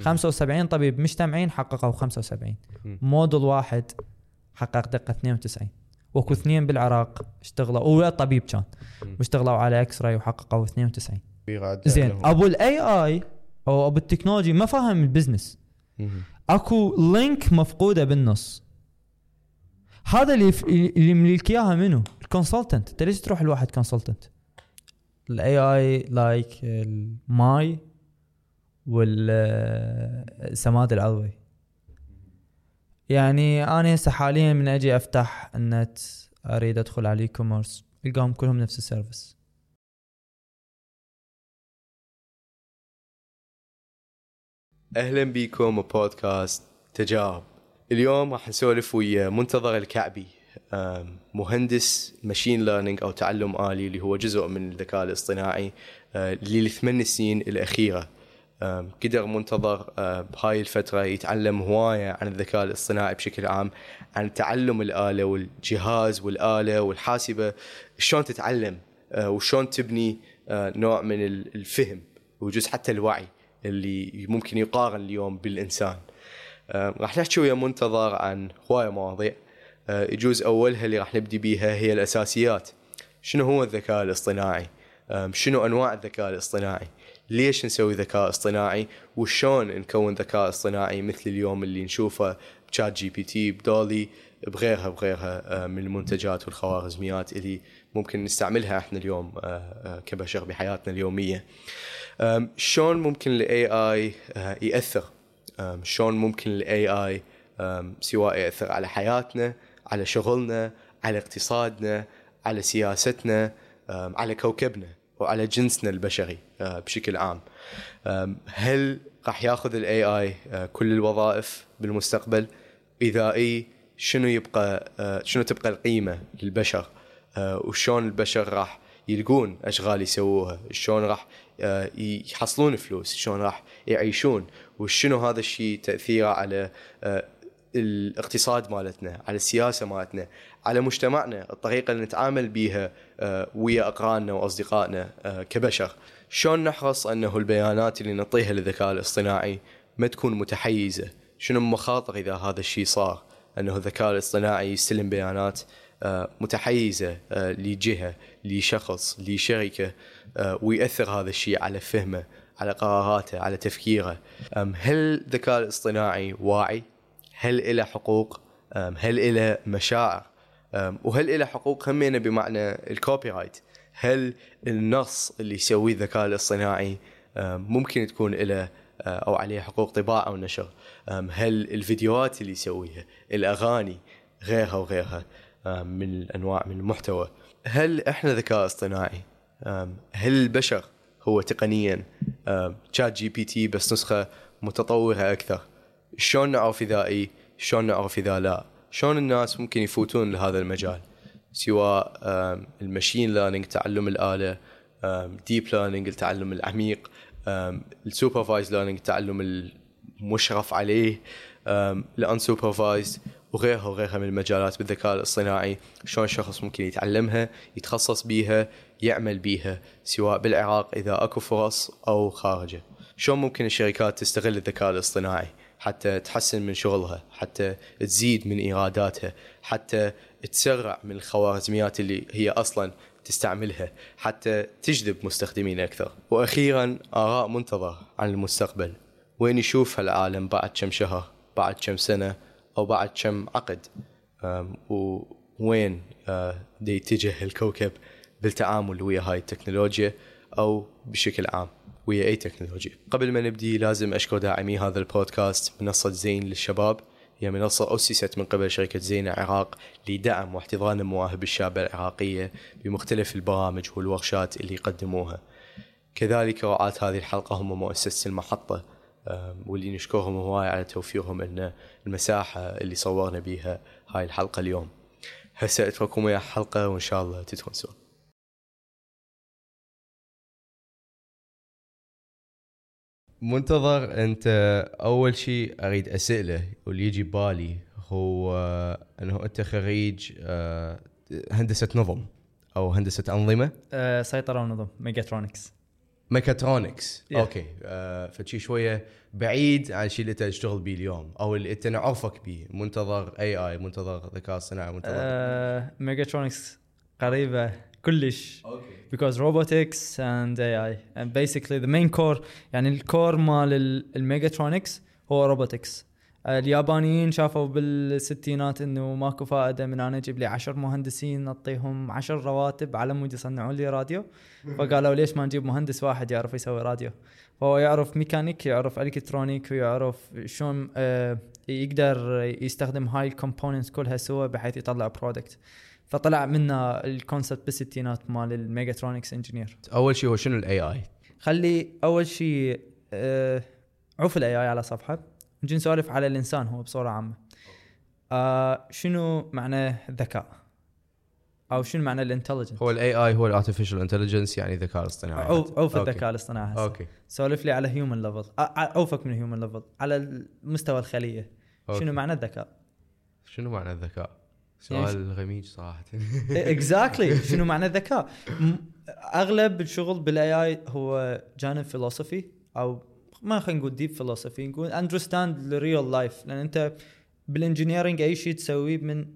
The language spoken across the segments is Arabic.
75 طبيب مجتمعين حققوا 75 موديل واحد حقق دقة 92 وأكو اثنين بالعراق اشتغلوا هو طبيب كان واشتغلوا على X-ray وحققوا 92 زين أبو ال AI أو أبو التكنولوجي ما فاهم ال business. أكو link مفقودة بالنص. هذا اللي ف... اللي يمليك إياها منو؟ ال consultant انت ليش تروح لواحد consultant؟ ال AI like الماي والسماد العضوي. يعني أنا هسه حاليا من أجي أفتح النت أريد أدخل على ال e-commerce القاهم كلهم نفس ال service أهلا بكم بودكاست تجارب. اليوم راح نسولف ويا منتظر الكعبي مهندس ماشين ليرنينج أو تعلم آلي اللي هو جزء من الذكاء الاصطناعي للثمان سنين الأخيرة. قدر منتظر بهاي الفترة يتعلم هواية عن الذكاء الاصطناعي بشكل عام عن تعلم الآلة والجهاز والآلة والحاسبة شلون تتعلم وشلون تبني نوع من الفهم وجزء حتى الوعي اللي ممكن يقارن اليوم بالإنسان. راح نحكي ويا منتظر عن هواية مواضيع. يجوز أولها اللي راح نبدي بيها هي الأساسيات. شنو هو الذكاء الاصطناعي؟ شنو أنواع الذكاء الاصطناعي؟ ليش نسوي ذكاء اصطناعي؟ وشلون نكون ذكاء اصطناعي مثل اليوم اللي نشوفه ب ChatGPT ب DALL-E بغيرها بغيرها من المنتجات والخوارزميات اللي ممكن نستعملها إحنا اليوم كبشر بحياتنا اليومية. شلون ممكن ال AI يأثر؟ شلون ممكن ال AI سواء يأثر على حياتنا على شغلنا على اقتصادنا على سياستنا على كوكبنا وعلى جنسنا البشري؟ بشكل عام. هل راح ياخذ ال AI كل الوظائف بالمستقبل؟ إذا إي شنو يبقى شنو تبقى القيمة للبشر؟ وشلون البشر راح يلقون أشغال يسووها؟ شلون راح يحصلون فلوس؟ شلون راح يعيشون؟ وشنو هذا الشيء تأثيره على الاقتصاد مالتنا على السياسة مالتنا على مجتمعنا؟ الطريقة اللي نتعامل بها ويا أقراننا وأصدقائنا كبشر. شلون نحرص أنه البيانات اللي نعطيها للذكاء الاصطناعي ما تكون متحيزة؟ شنو المخاطر إذا هذا الشيء صار؟ أنه الذكاء الاصطناعي يستلم بيانات متحيزة لجهة لشخص لشركة ويأثر هذا الشيء على فهمه على قراراته على تفكيره. هل الذكاء الاصطناعي واعي؟ هل له حقوق؟ هل له مشاعر؟ وهل له حقوق همينة بمعنى الكوبي رايت هل النص اللي يسويه الذكاء الاصطناعي ممكن تكون له أو عليه حقوق طباعة أو نشر؟ هل الفيديوهات اللي يسويها الأغاني غيرها وغيرها من الانواع من المحتوى هل إحنا ذكاء اصطناعي؟ هل البشر هو تقنيا ChatGPT بس نسخة متطورة أكثر؟ شلون نعرف إذا إي؟ شلون نعرف إذا لا؟ شلون الناس ممكن يفوتون لهذا المجال؟ سواء ال machine learning تعلم الآلة deep learning التعلم العميق ال supervised learning التعلم المشرف عليه الانسوبرفايزد وغيرها وغيرها من المجالات بالذكاء الاصطناعي. شلون الشخص ممكن يتعلمها يتخصص بيها يعمل بيها سواء بالعراق إذا أكو فرص أو خارجه. شلون ممكن الشركات تستغل الذكاء الاصطناعي حتى تحسن من شغلها حتى تزيد من إيراداتها حتى تسرع من الخوارزميات اللي هي أصلا تستعملها حتى تجذب مستخدمين أكثر. وأخيرا آراء منتظر عن المستقبل. وين يشوف هالعالم بعد كم شهر بعد كم سنة أو بعد كم عقد؟ ووين دي يتجه الكوكب بالتعامل ويا هاي التكنولوجيا أو بشكل عام ويا أي تكنولوجيا. قبل ما نبدي لازم أشكر داعمي هذا البودكاست منصة زين للشباب. هي منصة أسست من قبل شركة زين العراق لدعم واحتضان المواهب الشابة العراقية بمختلف البرامج والورشات اللي يقدموها. كذلك رعاة هذه الحلقة هم مؤسسة المحطة واللي نشكرهم هواي على توفيرهم لنا المساحة اللي صورنا بيها هاي الحلقة اليوم. هسه أترككم ويا حلقة وإن شاء الله تتونسون منتظر انت اول شيء اريد اساله واللي يجي ببالي هو انه انت خريج هندسة نظم أو هندسة انظمة؟ أه سيطرة ونظم ميجاترونكس ميكاترونكس Yeah. okay. آه فشي شوية بعيد عن الشيء اللي انت تشتغل به اليوم أو اللي انت نعرفك به منتظر AI منتظر ذكاء اصطناعي منتظر آه، ميجاترونكس قريبة كلش. okay. Because robotics and AI and basically the main core يعني ال core مال ال- الميجاترونكس هو آه، اليابانيين شافوا بالستينات إنه ماكو فائدة من أنا أجيب لي عشر مهندسين نعطيهم عشر رواتب على مود يصنعون لي راديو. فقالوا ليش ما نجيب مهندس واحد يعرف يسوي راديو؟ فهو يعرف ميكانيك يعرف الكترونيك ويعرف شلون آه، يقدر يستخدم هاي ال components كلها سوا بحيث يطلع product فطلع منا ال concept بالستينات مال ال mechatronics engineer أول شيء هو شنو الاي اي خلي أول شيء آه عوف ال AI على صفحة. نجي نسولف على الإنسان هو بصورة عامة. آه شنو معنى الذكاء؟ أو شنو معنى ال intelligence هو ال AI هو ال artificial intelligence يعني الذكاء الاصطناعي. عوف عوف. الذكاء الاصطناعي. هسه. okay. سولف لي على human level عوفك من human level على مستوى الخلية. okay. شنو معنى الذكاء؟ شنو معنى الذكاء؟ سؤال غميج صراحة. exactly شنو معنى الذكاء؟ أغلب الشغل بال AI هو جانب philosophy أو ما خلينا نقول deep philosophy نقول understand ال real life لأن أنت بال engineering أي شيء تسويه من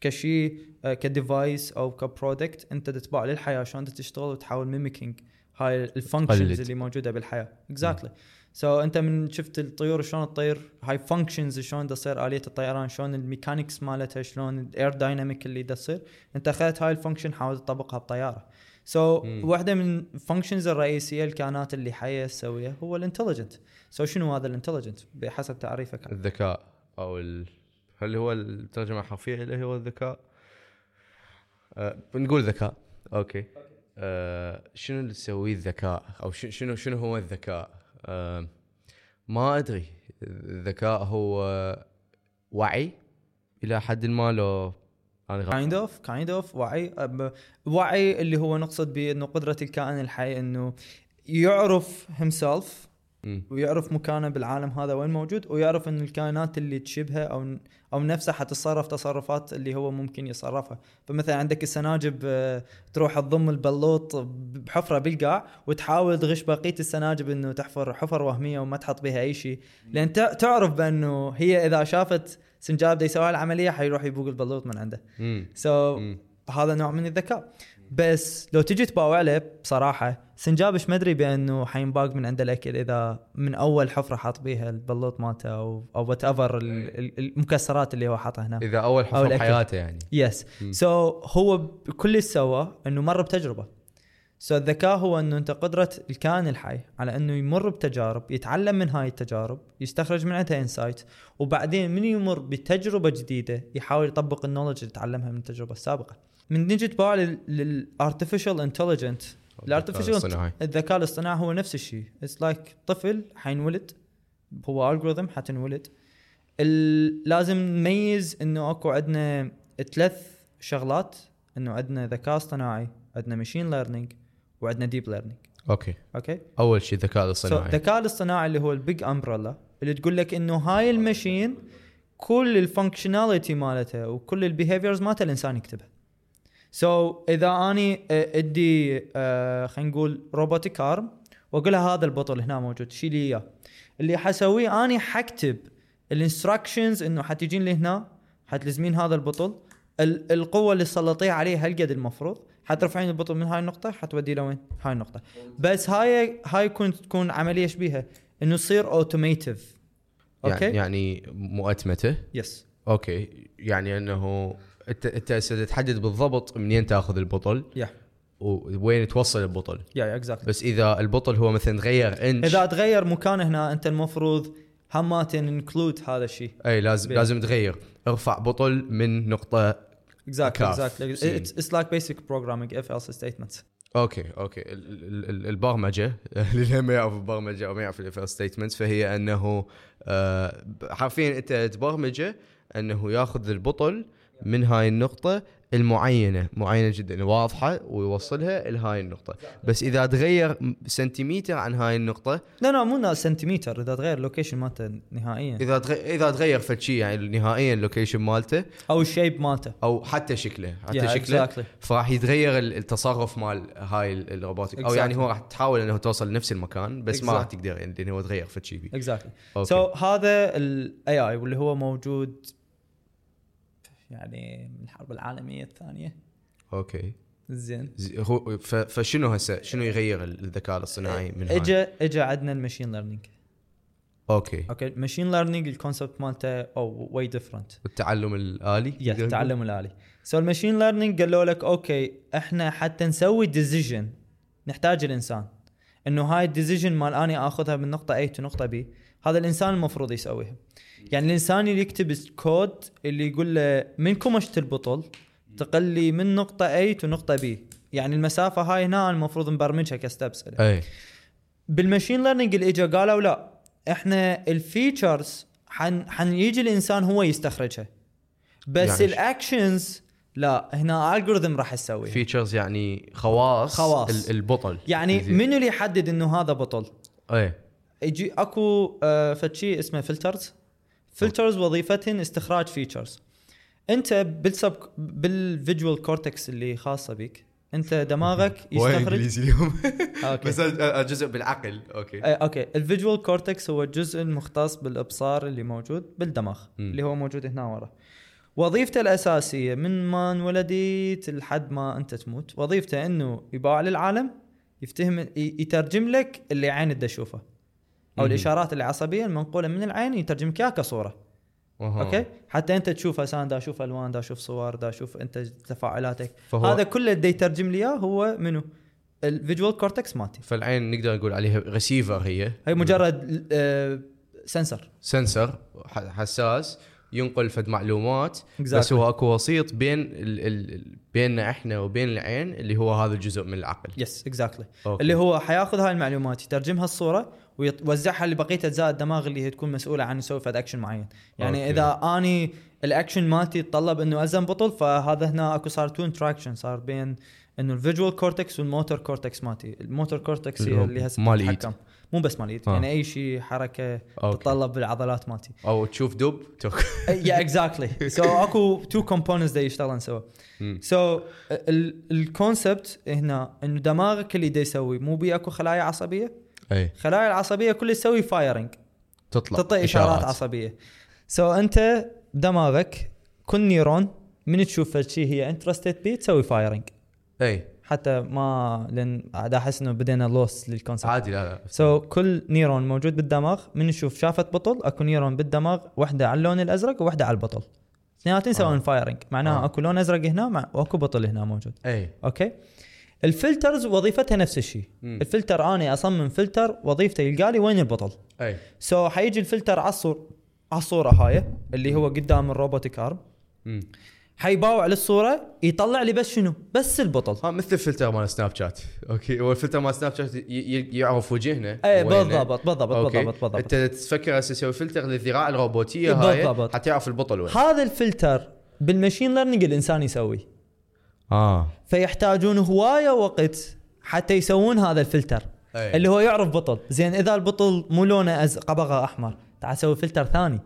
كشيء آه، ك device أو ك product أنت تتبع للحياة شلون تشتغل وتحاول mimicking هاي ال functions. اللي موجودة بالحياة. exactly so انت من شفت الطيور شلون تطير؟ هاي functions شلون تصير آلية الطيران؟ شلون ال mechanics مالتها؟ شلون ال aerodynamic اللي تصير؟ انت اخذت هاي ال function حاول تطبقها بطيارة. so. واحدة من ال functions الرئيسية الكائنات اللي حيه تسويها هو ال intelligent so, شنو هذا ال intelligent بحسب تعريفك. الذكاء أو ال... هل هو الترجمة الحرفية له هو الذكاء؟ آه بنقول ذكاء. okay. آه شنو اللي تسويه الذكاء؟ أو شنو شنو هو الذكاء؟ ما أدري الذكاء هو وعي إلى حد ما لو أنا kind of kind of وعي وعي اللي هو نقصد به انه قدرة الكائن الحي أنه يعرف himself. ويعرف مكانه بالعالم هذا وين موجود ويعرف إن الكائنات اللي تشبهه أو أو نفسه حتتصرف تصرفات اللي هو ممكن يتصرفها فمثلا عندك السناجب آه، تروح تضم البلوط بحفرة بالقاع وتحاول تغش بقية السناجب إنه تحفر حفر وهمية وما تحط بها أي شيء. لأن تع- تعرف بأنه هي إذا شافت سنجاب يسوي العملية حيروح يبوق البلوط من عنده. سو so. هذا نوع من الذكاء. بس لو تجي تباوع له بصراحة سنجاب ش ما أدري بأنه حينباق من عنده الأكل إذا من أول حفرة حاط بيها البلوط مالته أو أو whatever المكسرات اللي هو حاطها هنا. إذا أول أو حفر الأكل. حياته يعني. yes مم. so, هو كل اللي سوى إنه مر بتجربة. so, الذكاء هو إنه أنت قدرة الكائن الحي على إنه يمر بتجارب يتعلم من هاي التجارب يستخرج من عندها insight وبعدين من يمر بتجربة جديدة يحاول يطبق ال knowledge اللي تعلمها من التجربة السابقة. من نجي تباع لل artificial intelligent ال artificial. الذكاء الاصطناعي. هو نفس الشيء. it's like طفل حينولد هو algorithm حتنولد. لازم نميز إنه أكو عندنا ثلاث شغلات. إنه عندنا ذكاء اصطناعي عندنا machine learning وعندنا deep learning okay. okay? أول شيء الذكاء الاصطناعي. الذكاء الاصطناعي اللي هو ال big umbrella اللي تقول لك إنه هاي ال machine كل ال functionality مالتها وكل ال behaviors مالتها الإنسان يكتبها. so, إذا آني آه، عندي آه، خلينا نقول robotic arm وأقول لها هذا البطل هنا موجود شيلي إياه. اللي حسويه آني حكتب ال instructions إنه حتجين لي هنا حتلزمين هذا البطل. ال- القوة اللي تسلطيها عليه هالقد المفروض. حترفعين البطل من هاي النقطة حتوديه لوين هاي النقطة. بس هاي هاي كنت تكون عملية شبيهة إنه يصير automative يعني okay? يعني مؤتمته؟ yes okay. يعني إنه انت انت تحدد بالضبط منين تاخذ البطل yeah. ووين توصل البطل. yeah exactly بس إذا البطل هو مثلا تغير إنش. إذا تغير مكانه هنا أنت المفروض هماتن include هذا الشيء. إي لازم بيه. لازم تغير. ارفع بطل من نقطة exactly. exactly. اتس لايك بيسك بروجرامينج اف ايلس ستيتمنتس أوكي أوكي. ال- ال- ال- البرمجة. اللي ما يعرف البرمجة أو ما يعرف ال if statements فهي أنه آه، حرفيا أنت تبرمجه أنه ياخذ البطل من هاي النقطة المعينة معينة جدا واضحة ويوصلها لهاي النقطة بس إذا تغير سنتيمتر عن هاي النقطة لا لا مو سنتيمتر إذا تغير ال location مالته نهائيا إذا تغير إذا تغير فد شيء يعني نهائيا ال location مالته أو ال shape مالته أو حتى شكله حتى Yeah, شكله exactly. فراح يتغير ال- التصرف مال هاي ال- ال robotic Exactly. يعني هو راح تحاول إنه توصل لنفس المكان بس ما راح Exactly. تقدر يعني لأنه هو تغير فد شيء okay. so هذا الـ AI واللي هو موجود يعني من الحرب العالمية الثانية. okay. زين. زي- هو فشنو هسه شنو يغير ال- الذكاء الاصطناعي من اجى اجى عندنا ال machine learning okay. okay ال machine learning ال concept مالته أو way different التعلم الآلي؟ نقول؟ التعلم الآلي. so ال machine learning قالوا لك okay إحنا حتى نسوي decision نحتاج الإنسان. إنه هاي ال decision مال اني آخذها من نقطة A لنقطه B هذا الإنسان المفروض يسويها يعني الإنسان اللي يكتب الكود اللي يقول له من كمشة البطل تنقله من نقطة A لنقطه B. يعني المسافة هاي هنا المفروض نبرمجها ك steps أي. بال machine learning اللي اجى قالوا لا إحنا ال features حن حنيجي الإنسان هو يستخرجها. بس يعني ال actions لا هنا algorithm راح يسوي features يعني خواص خواص. ال- البطل. يعني. منو اللي يحدد إنه هذا بطل؟ أي. يجي اكو آه فد شيء اسمه filters. filters وظيفتهن استخراج features انت بالسب بال visual cortex اللي خاصة بك انت دماغك يستخرج إنجليزي اليوم. بس ال- الجزء بالعقل. okay. okay. ال visual cortex هو الجزء المختص بالابصار اللي موجود بالدماغ مم. اللي هو موجود هنا ورا. وظيفته الأساسية من ما انولدت لحد ما أنت تموت وظيفته إنه يباوع للعالم يفتهم يترجم لك اللي عين تشوفه. أو مم. الإشارات العصبية المنقولة من العين يترجم لك اياها كصورة. أها. okay? حتى أنت تشوف هسه دا أشوف ألوان دا أشوف صور دا أشوف أنت تفاعلاتك. فهو- هذا كله دا يترجم لي إياه هو منو؟ ال visual cortex مالتي. فالعين نقدر نقول عليها ريسيفر هي. هي مجرد آه سنسر سنسر ح- حساس ينقل فد معلومات Exactly. بس هو أكو وسيط بين ال ال بيننا إحنا وبين العين اللي هو هذا الجزء من العقل. yes exactly okay. اللي هو حياخذ هاي المعلومات يترجمها الصورة ويوزعها لبقية أجزاء الدماغ اللي هي تكون مسؤولة عن يسوي فد اكشن معين. يعني okay. إذا أني الاكشن مالتي يتطلب إنه أشيل بطل فهذا هنا أكو صار two interaction صار بين إنه ال visual cortex وال motor cortex مالتي. ال motor cortex اللي اللي هسه مال مو بس مال إيد آه. يعني أي شيء حركة okay. تتطلب بالعضلات مالتي. أو تشوف دب yeah exactly so أكو two components دا يشتغلن سوا. so ال concept هنا إنه دماغك اللي دا يسوي مو بي أكو خلايا عصبية؟ أي. خلايا العصبية كلها تسوي firing تطلع تعطي إشارات عصبية. so أنت دماغك كل neuron من تشوف شيء هي interested بيه تسوي firing أي. حتى ما لأن دا أحس إنه بدينا lose لل concept عادي لا لا so, كل neuron موجود بالدماغ من نشوف شافت بطل أكو neuron بالدماغ واحدة على اللون الأزرق وواحده على البطل. اثنيناتهم يسوون آه. firing معناها آه. أكو لون أزرق هنا مع وأكو بطل هنا موجود. أي. okay? ال filters وظيفتها نفس الشيء. الفلتر أنا أصمم فلتر وظيفته يلقى لي وين البطل أي so, حيجي الفلتر على الصور على الصورة هاي اللي هو قدام ال robotic arm. حيباوع للصورة يطلع لي بس شنو بس البطل ها مثل الفلتر مال سناب شات okay هو الفلتر مال سناب شات يعرف وجهنا اي. بالضبط بالضبط okay. بالضبط بالضبط أنت تفكر هسه تسوي فلتر للذراع الروبوتية هاي بالضبط. حتى يعرف البطل وين هذا ال filter بال machine learning الإنسان يسوي آه. فيحتاجون هواية وقت حتى يسوون هذا الفلتر. أي. اللي هو يعرف بطل. زين إذا البطل مو لونه أز... قبغة أحمر تعال سوي فلتر ثاني.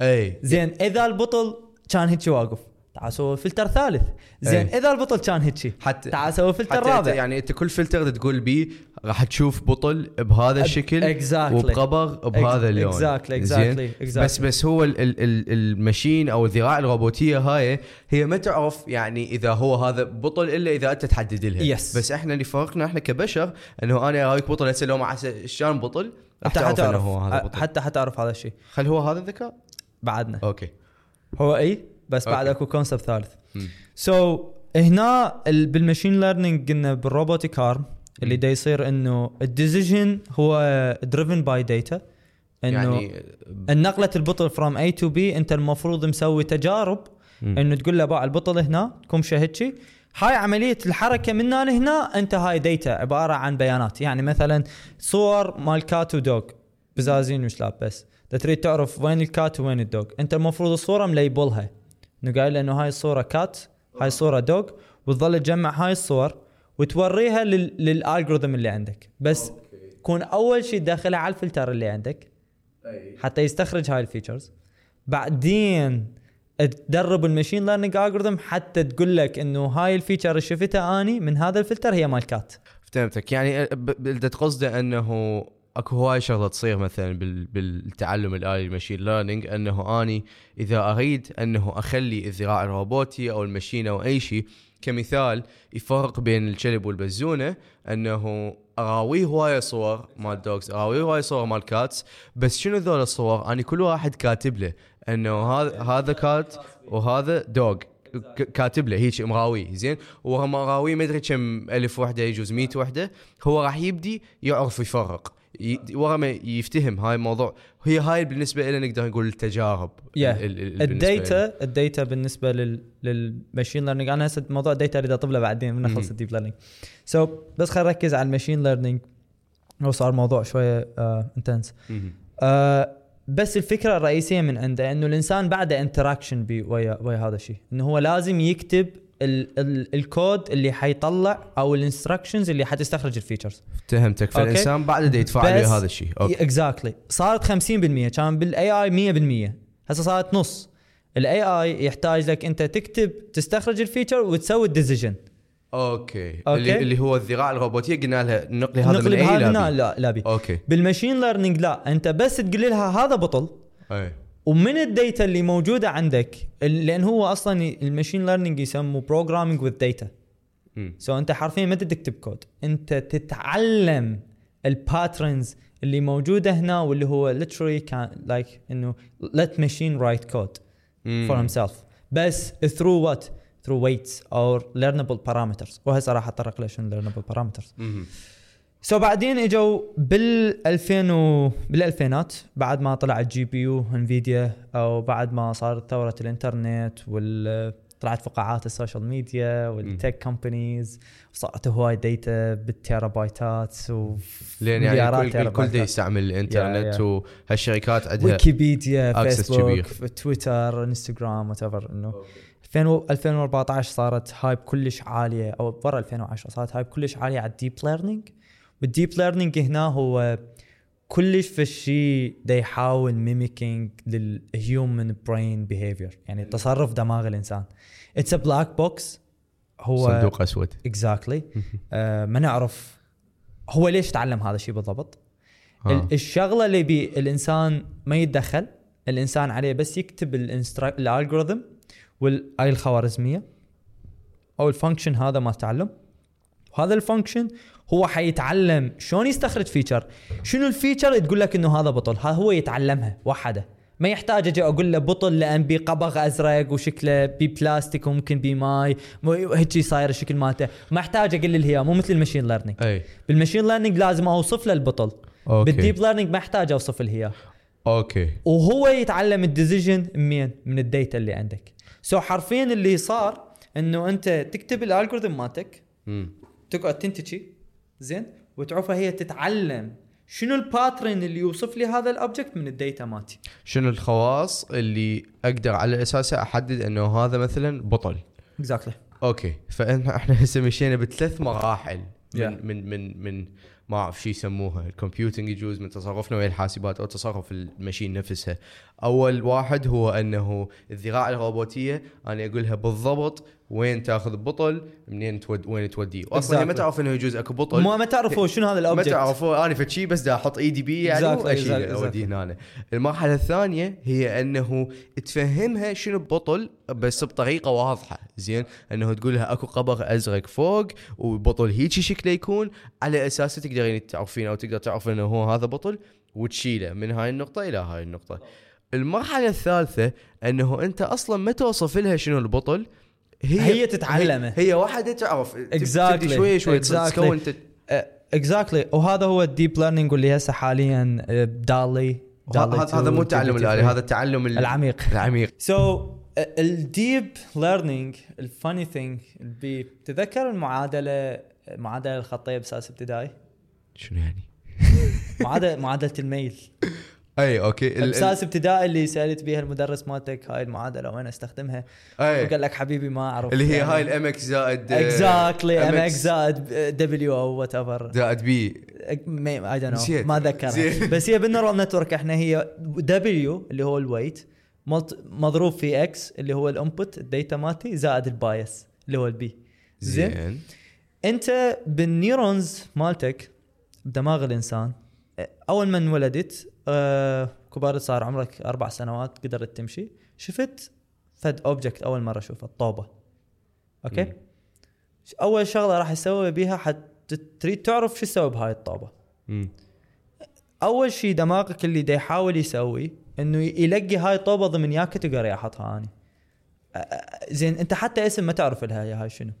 أي. زين إذا البطل كان هيك واقف تعال سوي فلتر ثالث. زين أي. إذا البطل كان هيك حتى تعال سوي فلتر رابع. يعني أنت كل فلتر تقول بيه راح تشوف بطل بهذا الشكل exactly. وبقبغ بهذا اللون exactly, exactly, exactly. بس بس هو ال ال ال ال machine أو الذراع الروبوتية هاي هي ما تعرف يعني إذا هو هذا بطل إلا إذا أنت تحدد لها Yes. بس إحنا اللي فرقنا إحنا كبشر إنه أنا أراويك بطل هسه لو مع شلون بطل راح تعرف إنه هو هذا بطل حتى حتعرف هذا الشيء هل هو هذا الذكاء؟ بعدنا okay هو إي بس بعد. أكو concept ثالث. so, هنا ال- بال machine learning قلنا بال robotic arm اللي. دا يصير إنه ال decision هو driven by data إنه يعني النقله البطل from A to B أنت المفروض مسوي تجارب. إنه تقول له باوع البطل هنا كمشه هيجي هاي عملية الحركة من هنا لهنا أنت هاي data عبارة عن بيانات. يعني مثلا صور مال cat و dog بزازين وجلاب بس. تريد تعرف وين ال cat وين ال dog أنت المفروض الصورة م label ها. إنه قايل له إنه هاي الصورة cat هاي صوره dog وتظل تجمع هاي الصور. وتوريها لل... لل algorithm اللي عندك. بس كون أول شيء تدخلها على الفلتر اللي عندك حتى يستخرج هاي ال features. بعدين تدرب ال machine learning algorithm حتى تقول لك إنه هاي ال feature اللي شفتها أني من هذا الفلتر هي مال cat فهمتك. يعني اللي تقصده إنه أكو هواي شغلة تصير مثلا بال- بالتعلم الالي ال machine learning إنه أني إذا أريد إنه أخلي الذراع الروبوتي أو ال machine أو أي شيء كمثال يفرق بين الكلب والبزونة أنه اراويه هواي صور مال dogs اراويه هواي صور مال cats بس شنو ذول الصور؟ اني كل واحد كاتب له أنه هذا هذا cat وهذا dog كاتب له هيك مراويه زين؟ ورا مراويه ما أدري كم ألف وحدة يجوز 100 وحدة هو راح يبدي يعرف يفرق. ي- ورا ما يفتهم هاي الموضوع. هي هاي بالنسبة لنا نقدر نقول التجارب Yeah. الديتا الديتا بالنسبة لل للماشين ليرنينج أنا هسه موضوع ال data اريد اطب له بعدين من مهم. ال deep learning so so, بس خلينا نركز على ال machine learning هو صار موضوع شوية intense مهم. آه بس الفكرة الرئيسية من عنده إنه الإنسان بعده interaction ويا ويا هذا الشيء. إنه هو لازم يكتب ال ال الكود اللي حيطلع أو ال instructions اللي حتستخرج ال features فهمتك. فالإنسان بعد يتفاعل ويا هذا الشيء. أوكي. اكزاكتلي صارت 50% كان بال AI 100% هسه صارت نص. ال AI يحتاج لك أنت تكتب تستخرج ال feature وتسوي الديسيجن أوكي. أوكي. اللي, اللي هو الذراع الروبوتيه قلنا لها نقلي هذا من نقلب اي لا لا بي. أوكي. بالماشين ليرنينج لا. أنت بس تقول لها هذا بطل. أي. ومن ال data اللي موجودة عندك لأن هو أصلا ال machine learning يسموه programming with data مم. so أنت حرفيا ما تكتب كود أنت تتعلم ال patterns اللي موجودة هنا واللي هو literally كان like إنه let machine write code مم. for himself بس through what through weights or learnable parameters وهسه راح اتطرق لشنو learnable parameters. so بعدين إجوا بال 2000 و بالألفينات بعد ما طلع ال GPU انفيديا أو بعد ما صارت ثورة الإنترنت وال طلعت فقاعات السوشيال ميديا وال tech companies صارت هواي data بالتيرابايتات و لأن يعني الكل الكل دا يستعمل الإنترنت يا- وهالشركات عندها ويكيبيديا فيسبوك. تويتر انستغرام whatever انه 2000 2014 صارت hype كلش عالية أو برا 2010 صارت hype كلش عالية على ال deep learning وال deep learning هنا هو كلش في الشيء دا يحاول mimicking لل human brain behavior يعني تصرف دماغ الإنسان. it's a black box هو صندوق أسود. Exactly آه ما نعرف هو ليش تعلم هذا الشيء بالضبط. ال- الشغلة اللي بي الإنسان ما يتدخل الإنسان عليه بس يكتب ال algorithm والاي الخوارزمية. أو ال function هذا ما تعلم. وهذا ال function هو حيتعلم شلون يستخرج feature شنو ال feature تقول لك إنه هذا بطل. ها هو يتعلمها وحده. ما يحتاج أجي أقول له بطل لأن بقبغ أزرق وشكله ببلاستيك وممكن بماي مو- هيك صاير الشكل مالته. ما احتاج أقول له هي. مو مثل ال machine learning أي. بال machine learning لازم أوصف له البطل. Okay. بال deep learning ما احتاج أوصف له هي. Okay. وهو يتعلم ال decision منين؟ من ال data اللي عندك. so حرفيا اللي صار إنه أنت تكتب ال algorithm مالتك. تقعد تنتجي زين؟ وتعوفها هي تتعلم شنو ال pattern اللي يوصف لي هذا ال object من ال data مالتي. شنو الخواص اللي أقدر على اساسها أحدد إنه هذا مثلا بطل؟ Exactly okay. فاحنا إحنا هسه مشينا بثلاث مراحل من Yeah. من من من ما أعرف شو يسموها. ال computing يجوز من تصرفنا ويا الحاسبات أو تصرف ال machine نفسها. أول واحد هو إنه الذراع الروبوتية أنا أقولها بالضبط وين تاخذ بطل منين تود وين توديه. واصلا هي ما Exactly. تعرف إنه يجوز أكو بطل. ما ما تعرفوا شنو هذا ما ال object تعرفوا أنا فشي بس دا أحط ايدي بيه يعني Exactly, exactly, أوديه exactly. هنا. المرحلة الثانية هي إنه تفهمها شنو بطل بس بطريقة واضحة. زين؟ إنه تقول لها أكو قبر أزرق فوق وبطل هيجي شكله يكون على أساس تقدرين تعرفين أو تقدر تعرف إنه هو هذا بطل وتشيله من هاي النقطة إلى هاي النقطة. المرحلة الثالثة إنه أنت أصلا ما توصف لها شنو البطل هي هي تتعلمه. هي, هي واحدة تعرف Exactly. تبدي شوي شوي Exactly. تكون تت- Exactly وهذا هو ال deep learning واللي هسه حاليا دالي هذا مو التعلم الآلي هذا التعلم ال- العميق العميق سو الديب ليرنينج الفاني ثينج تذكر المعادلة المعادله الخطيه بساس ابتدائي شنو يعني؟ معادلة معادلة الميل أي Okay. ال- بساس ابتدائي اللي سألت بيها المدرس مالتك هاي المعادلة وين أستخدمها؟ أي. وقال لك حبيبي ما أعرف اللي هي يعني. هاي ال MX زائد آه، exactly MX زائد دبليو أو وات ايفر زائد بي اي دونت نسيت. ما اتذكر زين. بس هي بال neural network إحنا هي W اللي هو ال weight مضروب في X اللي هو ال input ال data مالتي زائد ال bias اللي هو ال B. زين؟ زين. أنت بال neurons مالتك بدماغ الإنسان أول ما انولدت آه كبرت صار عمرك أربع سنوات قدرت تمشي. شفت فد object أول مرة أشوفه الطوبة. Okay؟ مم. أول شغلة راح يسوي بيها حتى تريد تعرف شو تسوي بهاي الطوبة. مم. أول شيء دماغك اللي دا يحاول يسوي إنه يلقي هاي الطوبة ضمن يا category احطها اني زين أنت حتى اسم ما تعرف لها يا هاي شنو.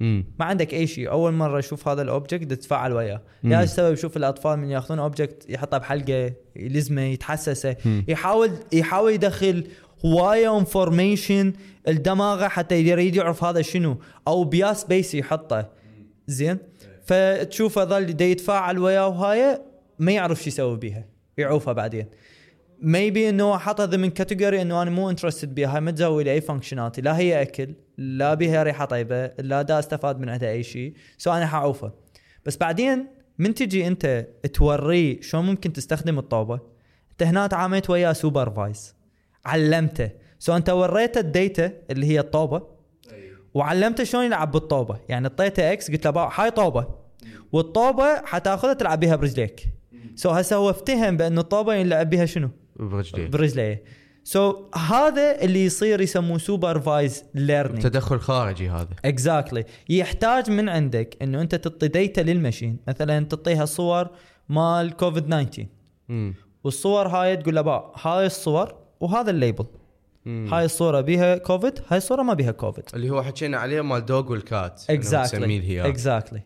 مم. ما عندك أي شيء. أول مرة أشوف هذا ال object تتفاعل وياه. يا السبب شوف الأطفال من ياخذون object يحطه بحلقة يلزمه يتحسسه. مم. يحاول يحاول يدخل هوايه information لدماغه حتى يريد يعرف هذا شنو أو بياس بيسي يحطه. زين؟ فتشوفه ظل يتفاعل وياه وهاي ما يعرف شو يسوي بيها. يعوفها بعدين. Maybe إنه حطها ضمن category إنه أنا مو interested بيها هاي ما تسوي لي أي functionality لا هي أكل لا بيها ريحة طيبة لا دا استفاد من عندها أي شيء so أنا حعوفها بس بعدين من تجي أنت توريه شلون ممكن تستخدم الطوبة؟ أنت هنا تعاملت وياه supervised علمته. so أنت وريته ال data اللي هي الطوبة وعلمته شلون يلعب بالطوبة. يعني اعطيته x قلت له هاي طوبة. والطوبة حتاخذها تلعب بيها برجليك. so هسه هو افتهم بانه الطوبة يلعب بيها شنو؟ برجليه. برجليه. so هذا اللي يصير يسموه supervised learning تدخل خارجي هذا. exactly يحتاج من عندك إنه أنت تعطي data لل machine مثلا تعطيها صور مال كوفيد 19 مم. والصور هاي تقول له با هاي الصور وهذا ال label. مم. هاي الصورة بيها كوفيد هاي الصورة ما بيها كوفيد اللي هو حكينا عليه مال dog وال cat exactly exactly.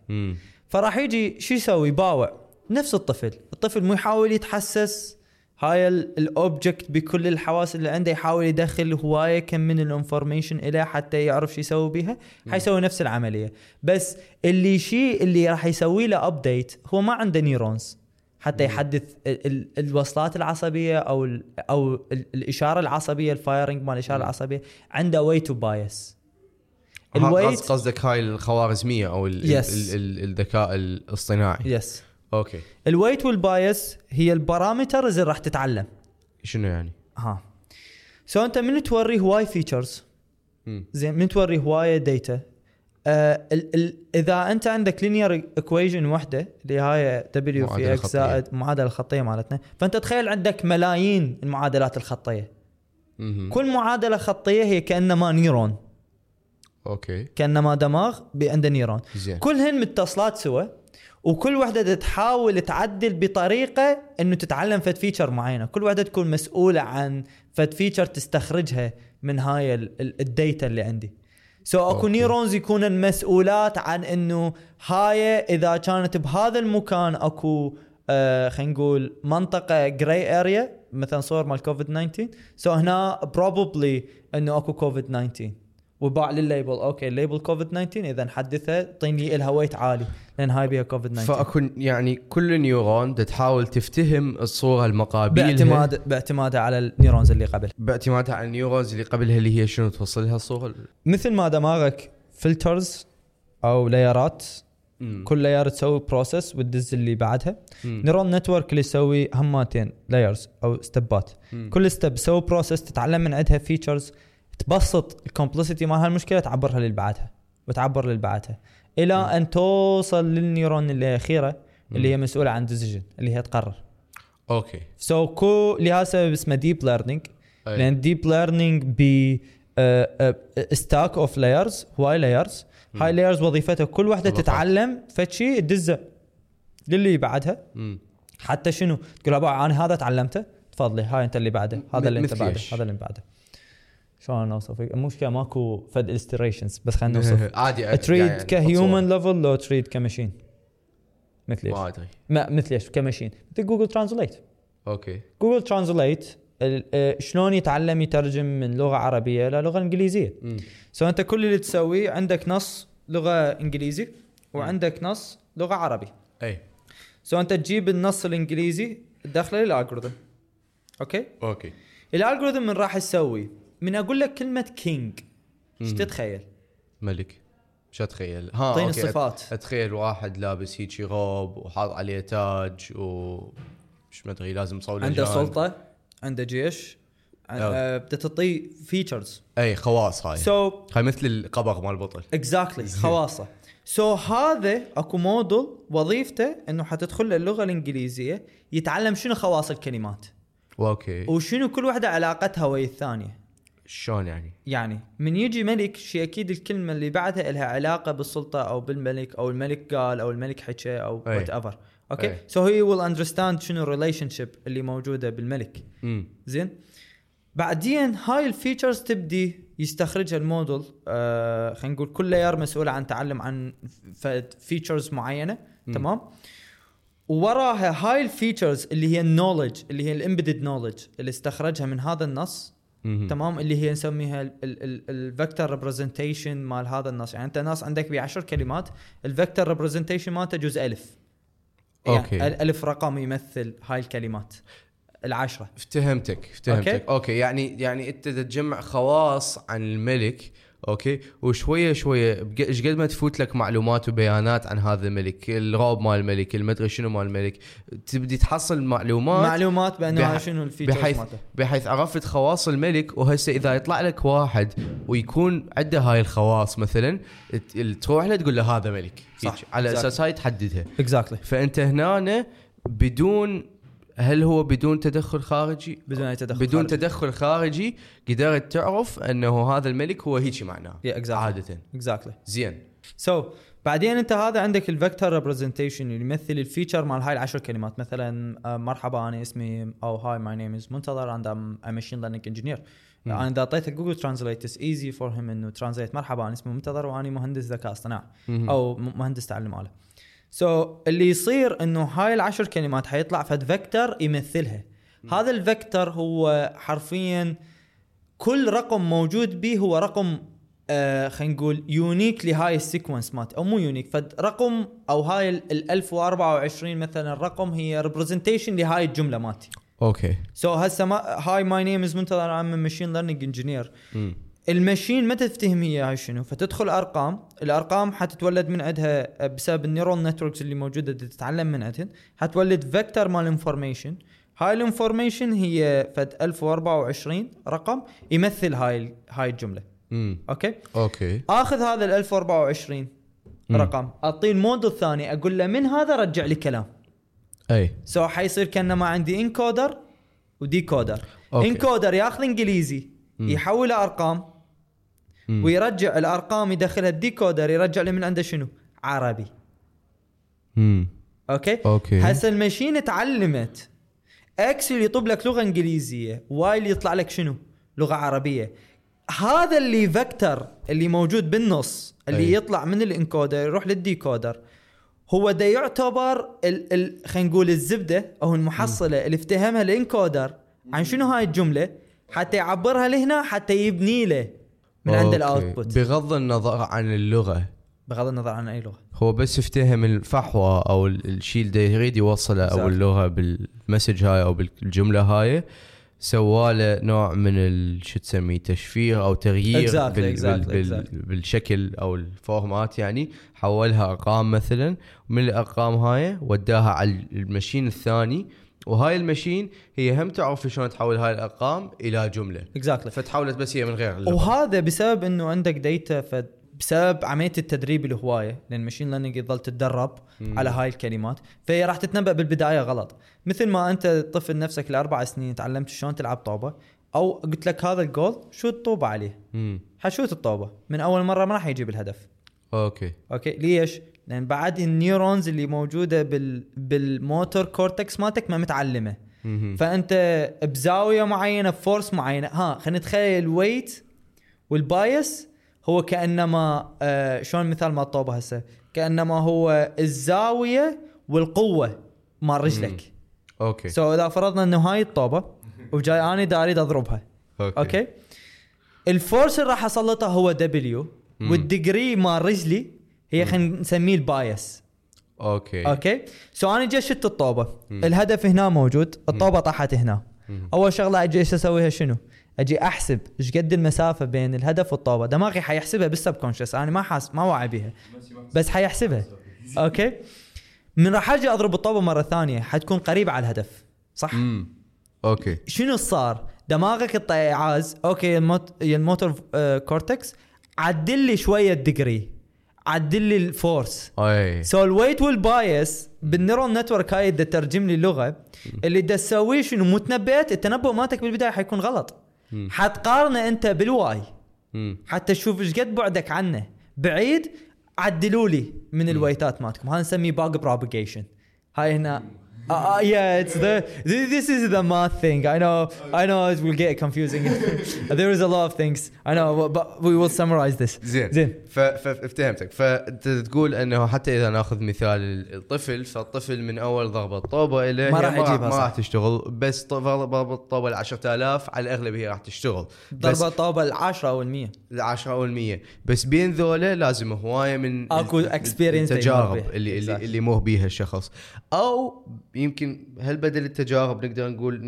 فراح يجي شو يسوي؟ يباوع. نفس الطفل. الطفل مو يحاول يتحسس. هاي ال object بكل الحواس اللي عنده يحاول يدخل هواية كم من ال information إليه حتى يعرف شو يسوي بيها. حيسوي نفس العملية. بس اللي شيء اللي راح يسوي له update هو ما عنده neurons حتى يحدث ال- ال- الوصلات العصبية أو ال أو ال- الإشارة العصبية ال firing مال الإشارة العصبية عنده weight و bias. ها- ال weight قص- قصدك هاي الخوارزمية أو ال ال Yes. ال ال الذكاء الاصطناعي yes okay. ال weight وال bias هي ال parameters اللي راح تتعلم. شنو يعني؟ ها. so أنت من توري هواي features مم. زين من توري هوايه data آه ال ال إذا أنت عندك linear equation واحدة اللي هاي دبليو في إكس. زائد المعادله الخطيه مالتنا فأنت تخيل عندك ملايين المعادلات الخطية. مهم. كل معادلة خطية هي كأنما neuron okay. كأنما دماغ عنده neuron زين. كلهن متصلات سوا وكل وحدة تحاول تعدل بطريقة إنه تتعلم فد feature معينة. كل وحدة تكون مسؤولة عن فد feature تستخرجها من هاي ال- ال- ال data اللي عندي. so أكو okay. neurons يكونن مسؤولات عن إنه هاي إذا كانت بهذا المكان أكو آه خلينا نقول منطقة gray area مثلا صور مال كوفيد 19 so هنا probably إنه أكو كوفيد 19 وباع لل label okay ال label COVID 19 إذا نحدثها اعطيني لها weight عالي لأن هاي بيها كوفيد 19 فاكو يعني كل neuron تحاول تفتهم الصورة المقابل باعتماد باعتمادها على ال neurons اللي قبل باعتمادها على ال neurons اللي قبلها اللي هي شنو توصلها الصورة مثل ما دماغك filters أو layer ات مم. كل layer تسوي process وتدز اللي بعدها مم. neural network اللي يسوي هماتين layers أو step ات مم. كل step تسوي process تتعلم من عندها features تبسط ال complexity مال هالمشكله تعبرها للي بعدها وتعبر للي بعدها إلى أن توصل لل neuron اللي أخيرة اللي هي مسؤولة عن decision اللي هي تقرر. okay. so so, كو لهذا السبب اسمه deep learning. لأن deep learning ب stack of layers هواي layers هاي layers وظيفتها كل وحدة. تتعلم فد شيء تدزه للي بعدها. مم. حتى شنو؟ تقول أبا أنا هذا تعلمته؟ تفضلي هاي أنت اللي بعده هذا اللي أنت بعده؟ هذا اللي بعده. شلون أوصف؟ المشكلة ماكو فد illustrations بس خلينا نوصف. عادي تريد يعني ك human level لو تريد ك machine؟ مثل إيش؟ ما ادري ما مثل إيش؟ ك machine. مثل Google Translate okay. Google Translate شلون يتعلم يترجم من لغة عربية إلى لغة إنجليزية. so أنت كل اللي تسويه عندك نص لغة إنجليزي وعندك نص لغة عربي. أي. so أنت تجيب النص الإنجليزي تدخله لل algorithm okay؟ okay. ال algorithm من راح يسوي من أقول لك كلمة king إيش تتخيل؟ ملك. مش أتخيل؟ ها اعطيني. الصفات. أتخيل واحد لابس هيجي روب وحاط عليه تاج و مش مدري لازم صولة عنده جان. سلطة عنده جيش أوه. آه، بدها تعطيه features أي خواص هاي. so هاي مثل القبغ مال البطل. exactly خواصة. so هذا أكو موديل وظيفته إنه حتدخل اللغة الإنجليزية يتعلم شنو خواص الكلمات. okay. وشنو كل واحدة علاقتها ويا الثانية. شلون يعني؟ يعني من يجي ملك شيء أكيد الكلمة اللي بعدها لها علاقة بالسلطة أو بالملك أو الملك قال أو الملك حكى أو. whatever okay. so هي will understand شنو ال relationship اللي موجودة بالملك. امم زين؟ بعدين هاي ال features تبدي يستخرجها الموديل آه خلينا نقول كل layer مسؤول عن تعلم عن features معينة. تمام؟ ووراها هاي ال features اللي هي ال knowledge اللي هي ال embedded knowledge اللي استخرجها من هذا النص تمام؟ اللي هي نسميها ال vector representation مال هذا النص. يعني أنت نص عندك بعشر كلمات ال vector representation مالته جزء ألف. يعني okay. الالف رقم يمثل هاي الكلمات. العشرة. افتهمتك افتهمتك. okay. okay. okay يعني يعني أنت تجمع خواص عن الملك okay وشوية شوية إيش قد ما تفوت لك معلومات وبيانات عن هذا الملك الروب مال الملك المدري شنو مال الملك تبدي تحصل معلومات معلومات بأنه بح- شنو ال features بحيث مالته بحيث عرفت خواص الملك وهسه إذا يطلع لك واحد ويكون عنده هاي الخواص مثلا تروح له تقول له هذا ملك صح. على Exactly. أساس هاي تحددها exactly فأنت هنا بدون هل هو بدون تدخل خارجي؟ بدون أي تدخل بدون خارجي. تدخل خارجي قدرت تعرف أنه هذا الملك هو هيك معناه Yeah, exactly. عادة. exactly زين. so بعدين أنت هذا عندك ال vector representation اللي يمثل ال feature مال هاي العشر كلمات. مثلا آه، مرحبا أنا اسمي أو hi my name is منتظر and I'm machine learning engineer أنا اذا اعطيته Google Translate it's easy for him انه translate مرحبا أنا اسمي منتظر واني مهندس ذكاء اصطناعي. أو مهندس تعلم آلة. so, اللي يصير إنه هاي العشر كلمات حيطلع فد vector يمثلها. هذا ال vector هو حرفيا كل رقم موجود به هو رقم آه خلينا نقول unique لهاي ال sequence مات. أو مو unique فد رقم أو هاي ال 1024 مثلا رقم هي representation لهاي الجملة ماتي. Okay. so هسه هاي my name is منتظر I'm machine learning engineer. ال machine متى تفتهم هي هاي شنو؟ فتدخل أرقام الأرقام حتتولد من عندها بسبب ال neural networks اللي موجودة تتعلم من عندهن حتولد vector مال information هاي ال information هي فد 1024 رقم يمثل هاي هاي الجملة. مم. Okay؟ Okay. آخذ هذا ال 1024 مم. رقم أعطيه الموديل الثاني أقول له من هذا؟ رجع لي كلام. أي. so حيصير كانما عندي encoder و decoder. encoder ياخذ إنجليزي يحوله أرقام. مم. ويرجع الأرقام يدخلها ال decoder يرجع لي من عنده شنو؟ عربي مم. أوكي؟ أوكي. هسه ال machine تعلمت X اللي يطب لك لغة إنجليزية و Y اللي يطلع لك شنو؟ لغة عربية هذا اللي vector اللي موجود بالنص اللي أي. يطلع من ال encoder يروح لل decoder هو ده يعتبر ال ال خلينا نقول الزبدة أو المحصلة اللي افتهمها ال encoder عن شنو هاي الجملة حتى يعبرها لهنا حتى يبني له من عند. ال output بغض النظر عن اللغة بغض النظر عن أي لغة هو بس افتهم الفحوى أو ال- الشيء اللي يريد يوصله أو. اللغة بال message هاي أو بالجملة هاي سواله نوع من شو تسميه تشفير أو تغيير Exactly, بال exactly, بال exactly. بالشكل أو ال format يعني حولها أرقام مثلا ومن الأرقام هاي وداها على ال machine الثاني وهاي ال machine هي هم تعرف شلون تحول هاي الأرقام إلى جملة. exactly فتحولت بس هي من غير اللغة. وهذا بسبب إنه عندك data ف بسبب عملية التدريب الهواية لأن ال machine learning يظل تتدرب على هاي الكلمات. فهي راح تتنبأ بالبداية غلط. مثل ما أنت طفل نفسك لأربع سنين تعلمت شلون تلعب طوبه أو قلت لك هذا الجول شوت الطوبة عليه؟ مم. حشوت الطوبه من أول مرة ما راح يجيب الهدف. Okay. Okay؟ ليش؟ لأن بعد ال neurons اللي موجودة بال بال motor cortex مالتك ما متعلمة. فأنت بزاوية معينة ب force معينة. ها خلينا نتخيل ال weight وال bias هو كأنما آه شلون مثال مال الطوبه هسه؟ كأنما هو الزاوية والقوة مال رجلك. Okay. so إذا فرضنا إنه هاي الطوبة وجاي اني دا اريد أضربها. Okay, okay؟ ال force اللي راح أسلطه هو دبليو والديجري مال رجلي هي خلينا نسميه ال bias. Okay. Okay؟ so أنا جيت شت الطوبة. الهدف هنا موجود. الطوبة طاحت هنا. أول شغلة أجي إيش أسويها شنو؟ أجي أحسب إيش قد المسافة بين الهدف والطوبة. دماغي حيحسبها بال subconscious أنا ما حاس ما واعي بيها. بس حيحسبها. Okay؟ من راح أجي أضرب الطوبة مرة ثانية حتكون قريبة على الهدف. صح؟ امم أوكي. شنو صار؟ دماغك الطيعاز أوكي الموت... الموتور آه كورتكس عدل لي شوية الدقري عدل لي الفورس أي سو الويت والبايس بالنيرال نتورك هاي اللي تترجم لي اللغة اللي دا تسويه شنو متنبئت التنبؤ مالتك بالبداية حيكون غلط. حتقارنه أنت بالواي. حتى تشوف إيش قد بعدك عنه بعيد عدلوا لي من الويتات مالتكم هذا نسميه باج بروباجيشن هاي هنا Uh, yeah, it's the th- this is the math thing. I know, I know it will get confusing. there is a lot of things. I know, but we will summarize this. زين زين. ف- ف- فهمتك فانت تقول إنه حتى إذا نأخذ مثال الطفل فالطفل من أول ضربة طوبه له ما راح يجيبها ما. راح تشتغل. بس ضربة طوبه ال 10000 على الأغلب هي راح تشتغل. بس ضربة طوبة العشرة أو المية. ال 10 أو ال 100 بس بين ذولا لازم هواية من ال- experience التجارب. اللي اللي, Exactly. اللي يمر بيها الشخص. أو يمكن هل بدل التجارب نقدر نقول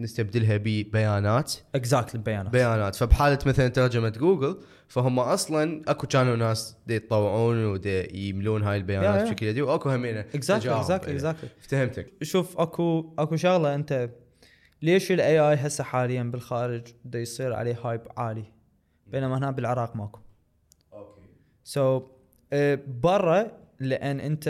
نستبدلها ببيانات؟ exactly البيانات بيانات. فبحالة مثلا ترجمة جوجل فهم أصلا أكو كانوا ناس دي يتطوعون ودي يملون هاي يا- البيانات يا. بشكل يدوي وأكو همينة exactly. exactly exactly فهمتك شوف أكو أكو شغلة أنت ليش ال AI هسه حاليا بالخارج بده يصير عليه hype عالي؟ بينما هنا بالعراق ماكو. so برا لأن أنت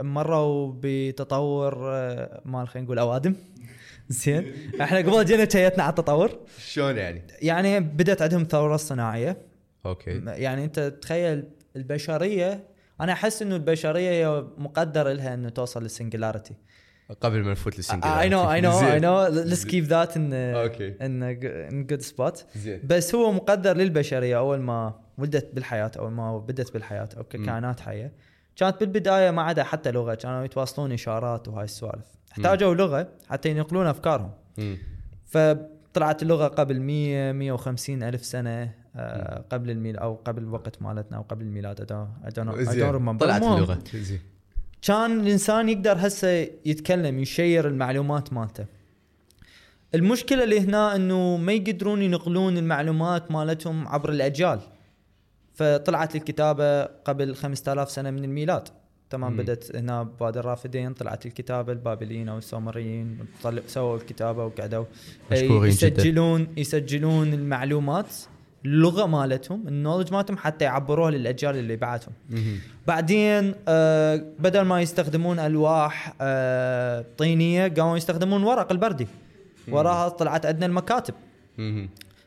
مروا بتطور آه، مال خلينا نقول أوادم. زين؟ إحنا قبل جينا شيتنا على التطور. شلون يعني؟ يعني بدأت عندهم الثوره الصناعيه okay. يعني أنت تخيل البشرية أنا أحس إنه البشرية هي مقدر لها إنه توصل لل singularity قبل ما نفوت I لل single know I know I know. Let's keep that in أوكي. good spot. زين. بس هو مقدر للبشرية. أول ما ولدت بالحياة أول ما بدت بالحياة أو ككائنات حية. كانت بالبداية ما عدا حتى لغة. كانوا يتواصلون إشارات وهاي السوالف. احتاجوا لغة حتى ينقلون أفكارهم. مم. فطلعت اللغة قبل 100 150 ألف سنة. قبل الميلاد أو قبل الوقت مالتنا أو قبل الميلاد I don't- I don't know- I don't زين remember. طلعت اللغة. زين. كان الإنسان يقدر هسه يتكلم يشير المعلومات مالته. المشكلة اللي هنا إنه ما يقدرون ينقلون المعلومات مالتهم عبر الأجيال. فطلعت الكتابة قبل 5000 سنة من الميلاد. تمام مم. بدت هنا بوادي الرافدين طلعت الكتابة البابليين أو السومريين طل- سووا الكتابة وقعدوا. مشكورين جدا. يسجلون يسجلون المعلومات اللغة مالتهم النولج مالتهم حتى يعبروها للأجيال اللي بعدهم. بعدين آه بدل ما يستخدمون ألواح آه طينية قاموا يستخدمون ورق البردي. وراها طلعت عندنا المكاتب.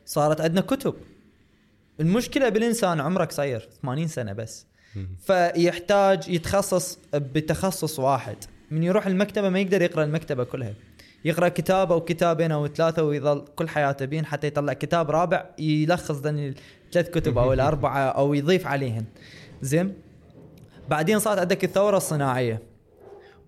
صارت عندنا كتب. المشكلة بالإنسان عمره قصير 80 سنة بس. فيحتاج يتخصص بتخصص واحد. من يروح المكتبة ما يقدر يقرأ المكتبة كلها. يقرأ كتاب أو كتابين أو ثلاثة ويظل كل حياته بين حتى يطلع كتاب رابع يلخص ذني الثلاث كتب أو الأربعة أو يضيف عليهن. زين؟ بعدين صارت عندك الثورة الصناعية.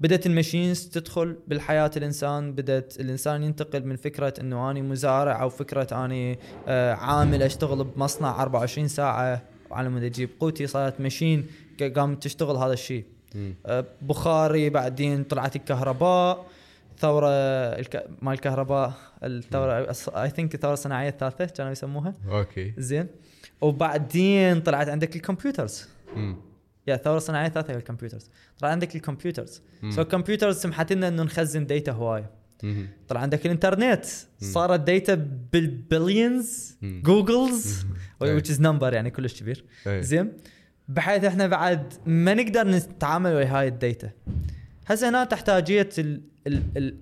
بدأت ال machines تدخل بالحياة الإنسان بدأت الإنسان ينتقل من فكرة إنه أني مزارع أو فكرة أني آه، عامل أشتغل بمصنع 24 ساعة. على مود أجيب قوتي صارت machine قامت تشتغل هذا الشيء. آه، بخاري بعدين طلعت الكهرباء. ثوره الك... مال الكهرباء الثورة I think الثورة الصناعية الثالثة كانوا يسموها. Okay. زين. وبعدين طلعت عندك ال computers. yeah الثورة الصناعية الثالثة ال computers. طلع عندك ال computers. so ال computers سمحت لنا إنه نخزن data هوايه. طلع عندك الإنترنت. صارت data بال billions. googols which is number يعني كلش كبير. زين. بحيث إحنا بعد ما نقدر نتعامل ويا هاي ال data هسه هنا تحتاجية ال ال ال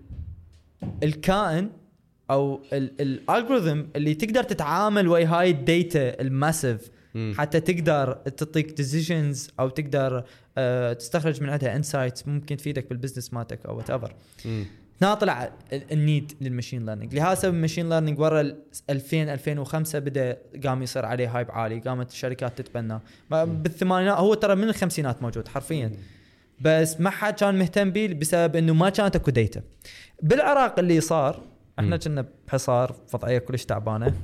الكائن أو ال algorithm اللي تقدر تتعامل ويا هاي ال data ال massive. مم. حتى تقدر تعطيك decisions أو تقدر آه تستخرج من عندها insights ممكن تفيدك بال business مالتك أو whatever مم. هنا طلع ال- ال need لل machine learning لهذا سبب ال machine learning ورا ال 2000 2005 بدأ قام يصير عليه hype عالي قامت الشركات تتبناه ما- بالثمانينات هو ترى من الخمسينات موجود حرفيا. بس ما حد كان مهتم به بسبب إنه ما كانت أكو data بالعراق اللي صار إحنا. كنا بحصار وضعية كلش تعبانة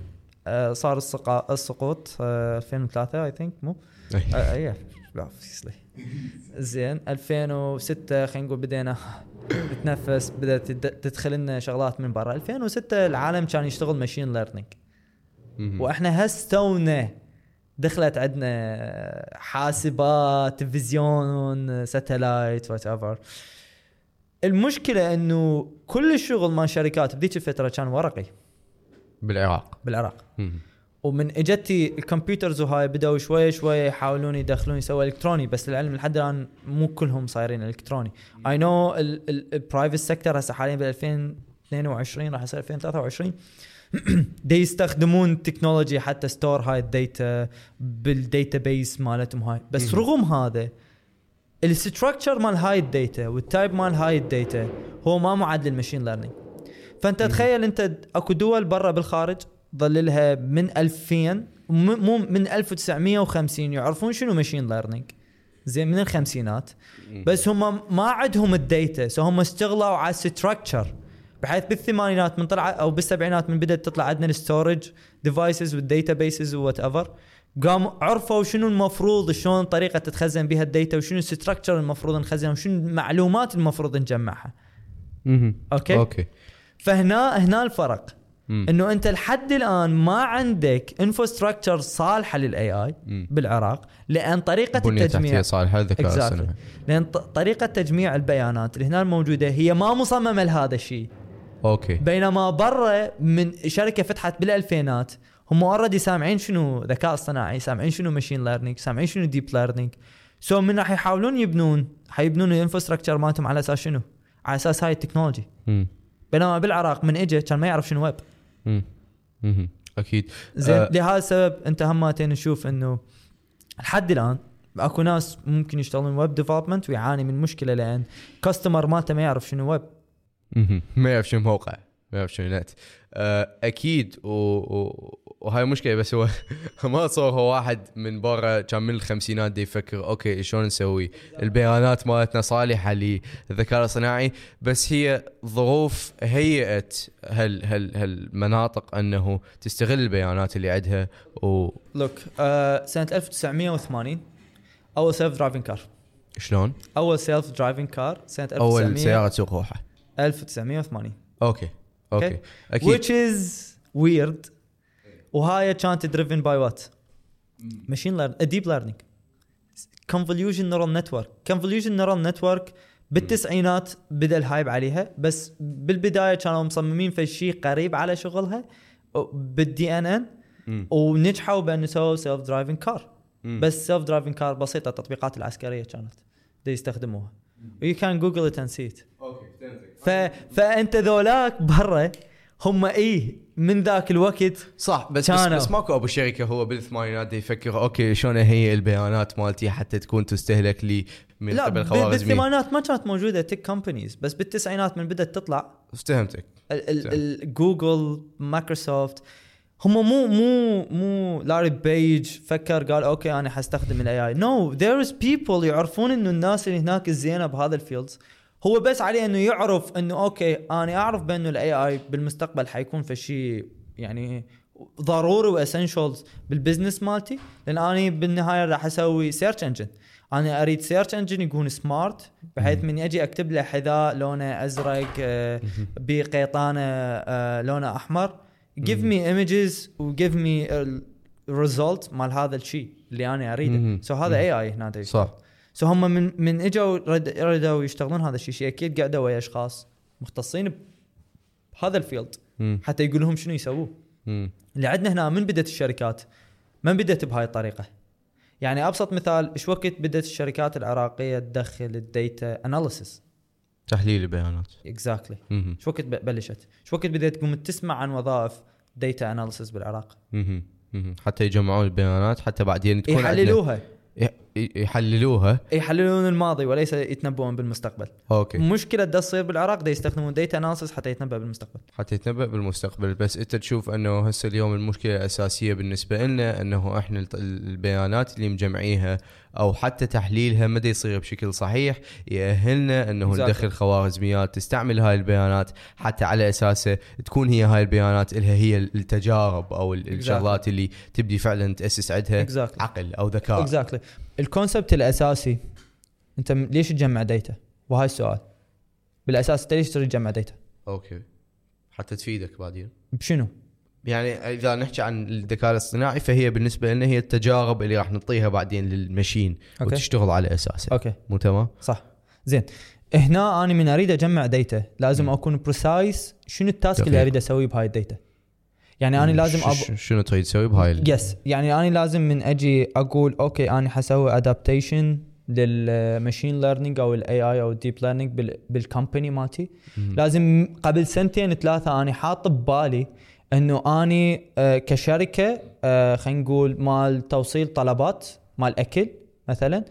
آه، صار السقا- السقوط آه، 2003 I think مو أي. آه،. زين 2006 خلينا نقول بدينا تتنفس بدأت تد- تدخل لنا شغلات من برا 2006 العالم كان يشتغل machine learning. وإحنا هسه تونا دخلت عندنا حاسبات تلفزيون ساتلايت whatever المشكلة إنه كل الشغل مال شركات بذيك الفترة كان ورقي. بالعراق. بالعراق. ومن إجتي ال computers وهاي بدأوا شوي شوي يحاولون يدخلون يسووا إلكتروني بس للعلم لحد الآن مو كلهم صايرين إلكتروني. I know ال private sector هسه حاليا بال 2022 راح يصير 2023 دي يستخدمون technology حتى store هاي ال data بال database مالتهم هاي. بس. رغم هذا ال structure مال هاي ال data وال type مال هاي ال data هو ما معد لل machine learning فأنت تخيل أنت أكو دول برا بالخارج ظل لها من 2000 م- مو من 1950 يعرفون شنو machine learning زين من الخمسينات. بس هم ما عندهم ال data so هم اشتغلوا على ال structure بحيث بالثمانينات من طلع أو بالسبعينات من بدأت تطلع عندنا ال storage devices وال databases whatever قاموا عرفوا شنو المفروض شلون طريقة تتخزن بها ال data وشنو ال structure المفروض نخزنها وشنو المعلومات المفروض نجمعها مهم. okay okay فهنا هنا الفرق. إنه أنت لحد الآن ما عندك infrastructure صالحة لل AI. بالعراق لأن طريقة بنية التجميع تحتية صالحة الذكاء Exactly. الصناعي لأن طريقة تجميع البيانات اللي هنا الموجودة هي ما مصممة لهذا الشيء okay بينما برا من شركة فتحت بالألفينات هم already سامعين شنو ذكاء اصطناعي سامعين شنو machine learning سامعين شنو deep learning so من راح يحاولون يبنون حيبنون ال infrastructure مالتهم على أساس شنو على أساس هاي ال technology. بينما بالعراق من اجى كان ما يعرف شنو ويب. أكيد زين آه. لهذا السبب أنت همتين نشوف إنه لحد الآن أكو ناس ممكن يشتغلون web development ويعاني من مشكلة لأن customer مالته ما يعرف شنو ويب. ما يعرف شنو موقع ما يعرف شنو نت. آه، أكيد و... و... وهاي مشكلة بس هو ما صار هو واحد من برا كان من الخمسينات دي يفكر okay شلون نسوي؟ البيانات مالتنا صالحة للذكاء الصناعي بس هي ظروف هيئت هال هال هالمناطق أنه تستغل البيانات اللي عندها look آه سنة 1980 أول self-driving car وشلون أول self-driving car سنة أول 1900 سيارة تسوق روحها 1980 okay okay. أكيد. Which is weird. وهاي كانت driven by what? Machine learning deep learning. Convolution neural network. Convolution neural network بالتسعينات بدأ ال hype عليها بس بالبداية كانوا مصممين في شيء قريب على شغلها بالدي ان ان. ونجحوا بان سووا سيلف درايفنج كار. بس سيلف درايفنج كار بسيطة التطبيقات العسكرية كانت دي يستخدموها يو كان جوجل ات اند سي فهمتك ف... فأنت ذولاك برا هم إيه من ذاك الوقت صح بس بس, كانوا. بس ماكو أبو شركه هو بالثمانينات يفكر أوكي شلون هي البيانات مالتي حتى تكون تستهلك لي من لا قبل خوارزمي؟ بالثمانينات ما كانت موجودة تك كومبانيز بس بالتسعينات من بدأت تطلع. فهمتك ال- ال- ال- جوجل مايكروسوفت هم مو مو مو لاري بيج فكر قال okay أنا حستخدم ال AI no there is people يعرفون إنه الناس اللي هناك الزينة بهذا ال fields هو بس عليه إنه يعرف إنه okay أنا أعرف بأنه ال AI بالمستقبل حيكون في شيء يعني ضروري و essentials بال business مالتي لأن أنا بالنهاية راح أسوي search engine أنا أريد search engine يكون smart بحيث من أجي أكتب له حذاء لونه أزرق آه، بقيطانه آه، لونه أحمر. Give me images و give me مال هذا الشيء اللي أنا أريده. so هذا AI هنا. صح. so هم من من إجوا رد- ردوا يشتغلون هذا الشيء. شيء أكيد قعدوا ويا أشخاص مختصين بهذا ال field. حتى يقول لهم شنو يسوون مم. اللي عندنا هنا من بدت الشركات؟ من بدت بهاي الطريقة؟ يعني أبسط مثال إيش وقت بدت الشركات العراقية تدخل ال data analysis تحليل البيانات. exactly مم. إيش وقت بلشت؟ إيش وقت بدأت تقوم تسمع عن وظائف data analysis بالعراق؟ مم. مم. حتى يجمعون البيانات حتى بعدين تكون يحللوها. يح- يحللوها؟ يحللون الماضي وليس يتنبؤون بالمستقبل. okay. مشكلة دا تصير بالعراق دا يستخدمون data analysis حتى يتنبأ بالمستقبل. حتى يتنبأ بالمستقبل. بس أنت تشوف أنه هسه اليوم المشكلة الأساسية بالنسبة لنا أنه إحنا البيانات اللي مجمعيها أو حتى تحليلها ما يصير بشكل صحيح يأهلنا إنه. ندخل خوارزميات تستعمل هاي البيانات حتى على أساسه تكون هي هاي البيانات لها هي التجارب أو ال- الشغلات اللي تبدي فعلا تأسس عندها Exactly. عقل أو ذكاء. exactly ال concept الأساسي أنت ليش تجمع data؟ وهاي السؤال. بالأساس أنت ليش تجمع ديتا أوكي. حتى تفيدك بعدين. بشنو؟ يعني إذا نحكي عن الذكاء الاصطناعي فهي بالنسبة لنا هي التجارب اللي راح نعطيها بعدين لل machine okay. وتشتغل على أساسها. okay. مو تمام؟ صح. زين. هنا أنا من أريد أجمع data لازم أكون precise شنو ال task اللي. أريد اسويه بهاي ال data يعني أنا لازم أب... شنو تريد تسوي بهاي yes يعني أنا لازم من أجي أقول okay أنا حسوي adaptation لل machine learning أو ال AI أو ال deep learning بال company مالتي. لازم قبل سنتين ثلاثة أنا حاط ببالي إنه آني آه، كشركة آه، خلينا نقول مال توصيل طلبات مال أكل مثلا.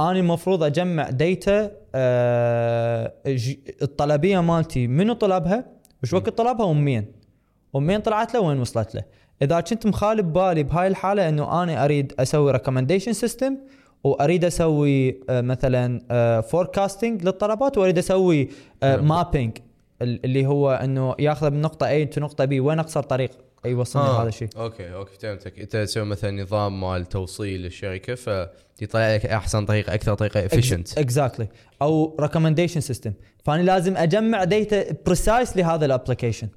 أنا المفروض أجمع data آه، الطلبية مالتي منو طلبها؟ وش وقت طلبها؟ ومين؟ ومين طلعت له؟ وين وصلت له؟ إذا كنت مخلي ببالي بهاي الحالة إنه أنا أريد أسوي recommendation system وأريد أسوي مثلا forecasting للطلبات وأريد أسوي نعم. mapping اللي هو إنه ياخذ من نقطه A to نقطة B. وين أقصر طريق؟ يوصلني آه، هذا الشيء. okay okay فهمتك. أنت تسوي مثلا نظام مال توصيل للشركه فيطلع لك أحسن طريقه أكثر طريقه افيشنت اكزاكتلي أو ريكومنديشن سيستم فأنا لازم أجمع ديتا بريسايس لهذا الابلكيشن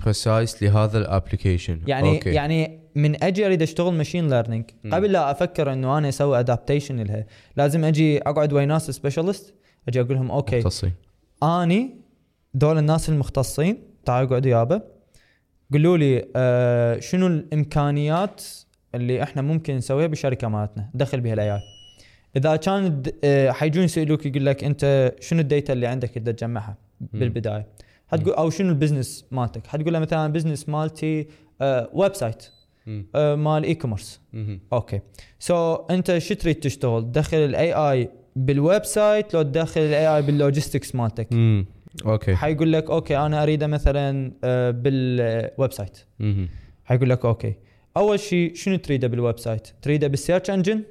بريسايس لهذا الابلكيشن يعني أوكي. يعني من أجي أريد أشتغل machine learning. قبل لا أفكر إنه أنا أسوي adaptation لها لازم أجي أقعد ويا ناس specialist أجي أقول لهم okay مختصين. أني دول الناس المختصين تعالوا اقعدوا يابا. قولوا لي آه شنو الإمكانيات اللي إحنا ممكن نسويها بالشركة مالتنا؟ دخل بها ال AI إذا كان آه حيجون يسألوك يقول لك أنت شنو ال data اللي عندك اللي تجمعها بالبداية؟ حتقول أو شنو ال business مالتك؟ حتقول له مثلا business مالتي آه website. آه مال e-commerce. okay. so, أنت شو تريد تشتغل؟ تدخل ال AI بال website لو تدخل ال AI بال logistics مالتك. okay. حيقول لك okay أنا أريده مثلا آه، بال website. حيقول لك okay. أول شيء شنو تريده بال website تريده بال search engine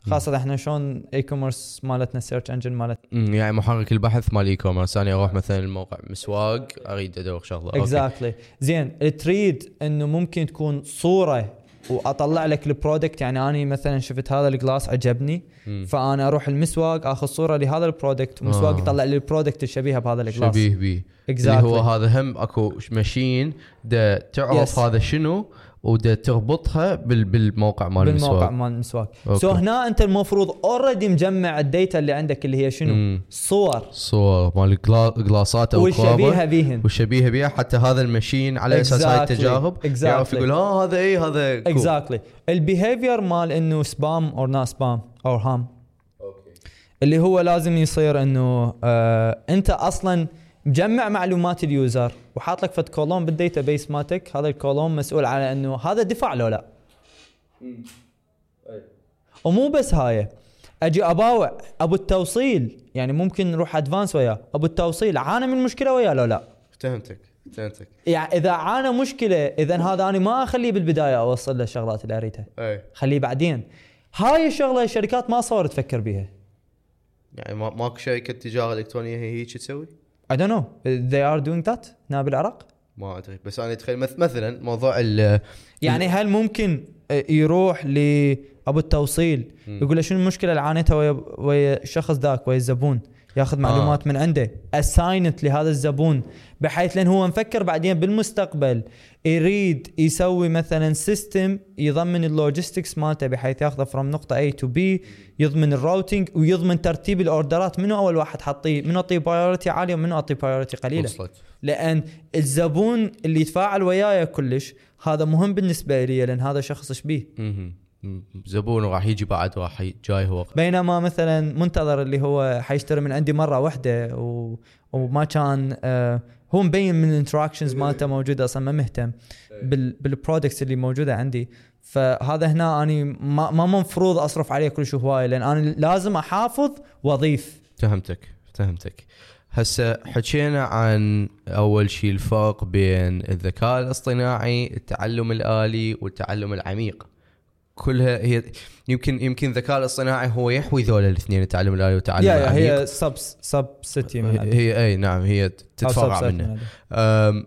خاصة إحنا شلون e-commerce مالتنا ال search engine مالتنا. يعني محرك البحث مال e-commerce أنا أروح مثلا الموقع مسواق أريد ادور شغلة. exactly زين تريد إنه ممكن تكون صورة وأطلع لك ال product يعني أنا مثلا شفت هذا ال glass عجبني مم. فأنا أروح المسواق آخذ صورة لهذا ال product ومسواق آه. يطلع لي ال product الشبيهة بهذا ال glass شبيه بيه اللي Exactly. هو هذا هم أكو machine تعرف Yes. هذا شنو ودا تربطها بال بالموقع مال بالموقع المسواق مال المسواق okay. so هنا أنت المفروض already مجمع ال data اللي عندك اللي هي شنو؟ مم. صور صور مال glass ات أو والشبيهة بيهن والشبيهة بها حتى هذا ال machine على أساس هاي Exactly. التجارب Exactly. يعرف يقول ها هذا اي هذا cool. exactly ال behavior مال إنه spam أو not spam أو ham اللي هو لازم يصير إنه آه أنت أصلا مجمع معلومات ال user وحاط لك فد column بال database مالتك. هذا ال column مسؤول على إنه هذا دفع لو لا. ومو بس هاي. أجي أباوع أبو التوصيل. يعني ممكن نروح advance وياه. أبو التوصيل عانى من مشكلة وياه لو لا؟ فهمتك فهمتك يعني إذا عانى مشكلة إذا هذا أنا ما أخليه بالبداية أوصل له الشغلات اللي أريدها. أي. خليه بعدين. هاي الشغلة الشركات ما صارت تفكر بيها. يعني ما ماكو شركة تجارة إلكترونية هي هيك تسوي؟ I don't know. They are doing that هنا بالعراق. ما أدري. بس أنا أتخيل مث- مثلا موضوع ال يعني هل ممكن آه، يروح لابو التوصيل؟ يقول له شنو المشكلة؟ اللي عانيتها ويا ويا الشخص ذاك ويا الزبون. ياخذ معلومات آه. من عنده. assigned لهذا الزبون بحيث لأن هو مفكر بعدين بالمستقبل يريد يسوي مثلا system يضمن ال logistics مالته بحيث ياخذه from نقطة A تو B يضمن ال routing ويضمن ترتيب ال order ات. منو أول واحد حطيه منو أعطيه priority عاليه ومنو أعطيه priority قليلة؟ وصلت لأن الزبون اللي يتفاعل وياي كلش هذا مهم بالنسبة لي لأن هذا شخص شبيه زبون راح يجي بعد راح جاي هو. بينما مثلا منتظر اللي هو حيشتري من عندي مرة واحدة و... وما كان آه هو مبين من ال interactions مالته موجودة أصلا ما مهتم بال... بال products اللي موجودة عندي. فهذا هنا أني ما ما مفروض أصرف عليه كل شيء هواي لأن أنا لازم أحافظ وأضيف. فهمتك فهمتك. هسه حكينا عن أول شيء الفرق بين الذكاء الاصطناعي التعلم الآلي والتعلم العميق. كلها هي يمكن يمكن الذكاء الاصطناعي هو يحوي ذول الاثنين التعلم الالي والتعلم العميق. هي سب سب سيتي من هي, أي نعم هي تتفرع من منه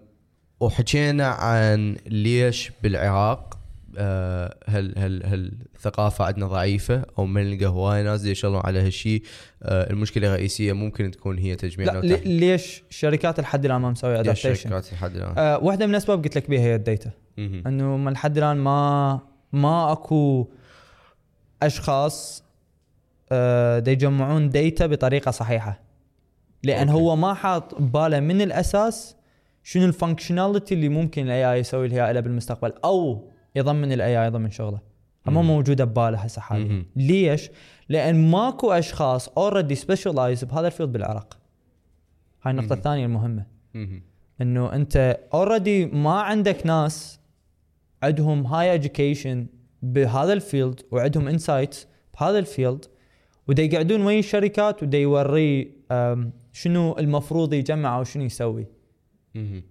وحكينا عن ليش بالعراق آه، هل هل هل الثقافه عندنا ضعيفة أو ما نلقى هواي ناس يشتغلون على هالشيء آه، المشكلة الرئيسية ممكن تكون هي تجميع لا ليش الشركات لحد الآن ما مسوية adaptation الشركات لحد الآن؟ آه واحدة من الأسباب قلت لك بيها هي ال data. مهم. إنه من لحد الآن ما ما اكو اشخاص آه دا يجمعون data بطريقة صحيحة لأن okay. هو ما حاط بباله من الأساس شنو ال functionality اللي ممكن ال AI يسوي لها بالمستقبل أو يضمن ال AI ضمن شغله ما مم. موجودة بباله هسه حاليا. ليش؟ لأن ماكو أشخاص already specialized بهذا ال field بالعراق هاي النقطة. الثانية المهمة مهم. إنه أنت already ما عندك ناس عندهم هاي education بهذا ال field وعندهم insight بهذا ال field ودا يقعدون ويا الشركات ودا يوري شنو المفروض يجمع أو شنو يسوي. مهم.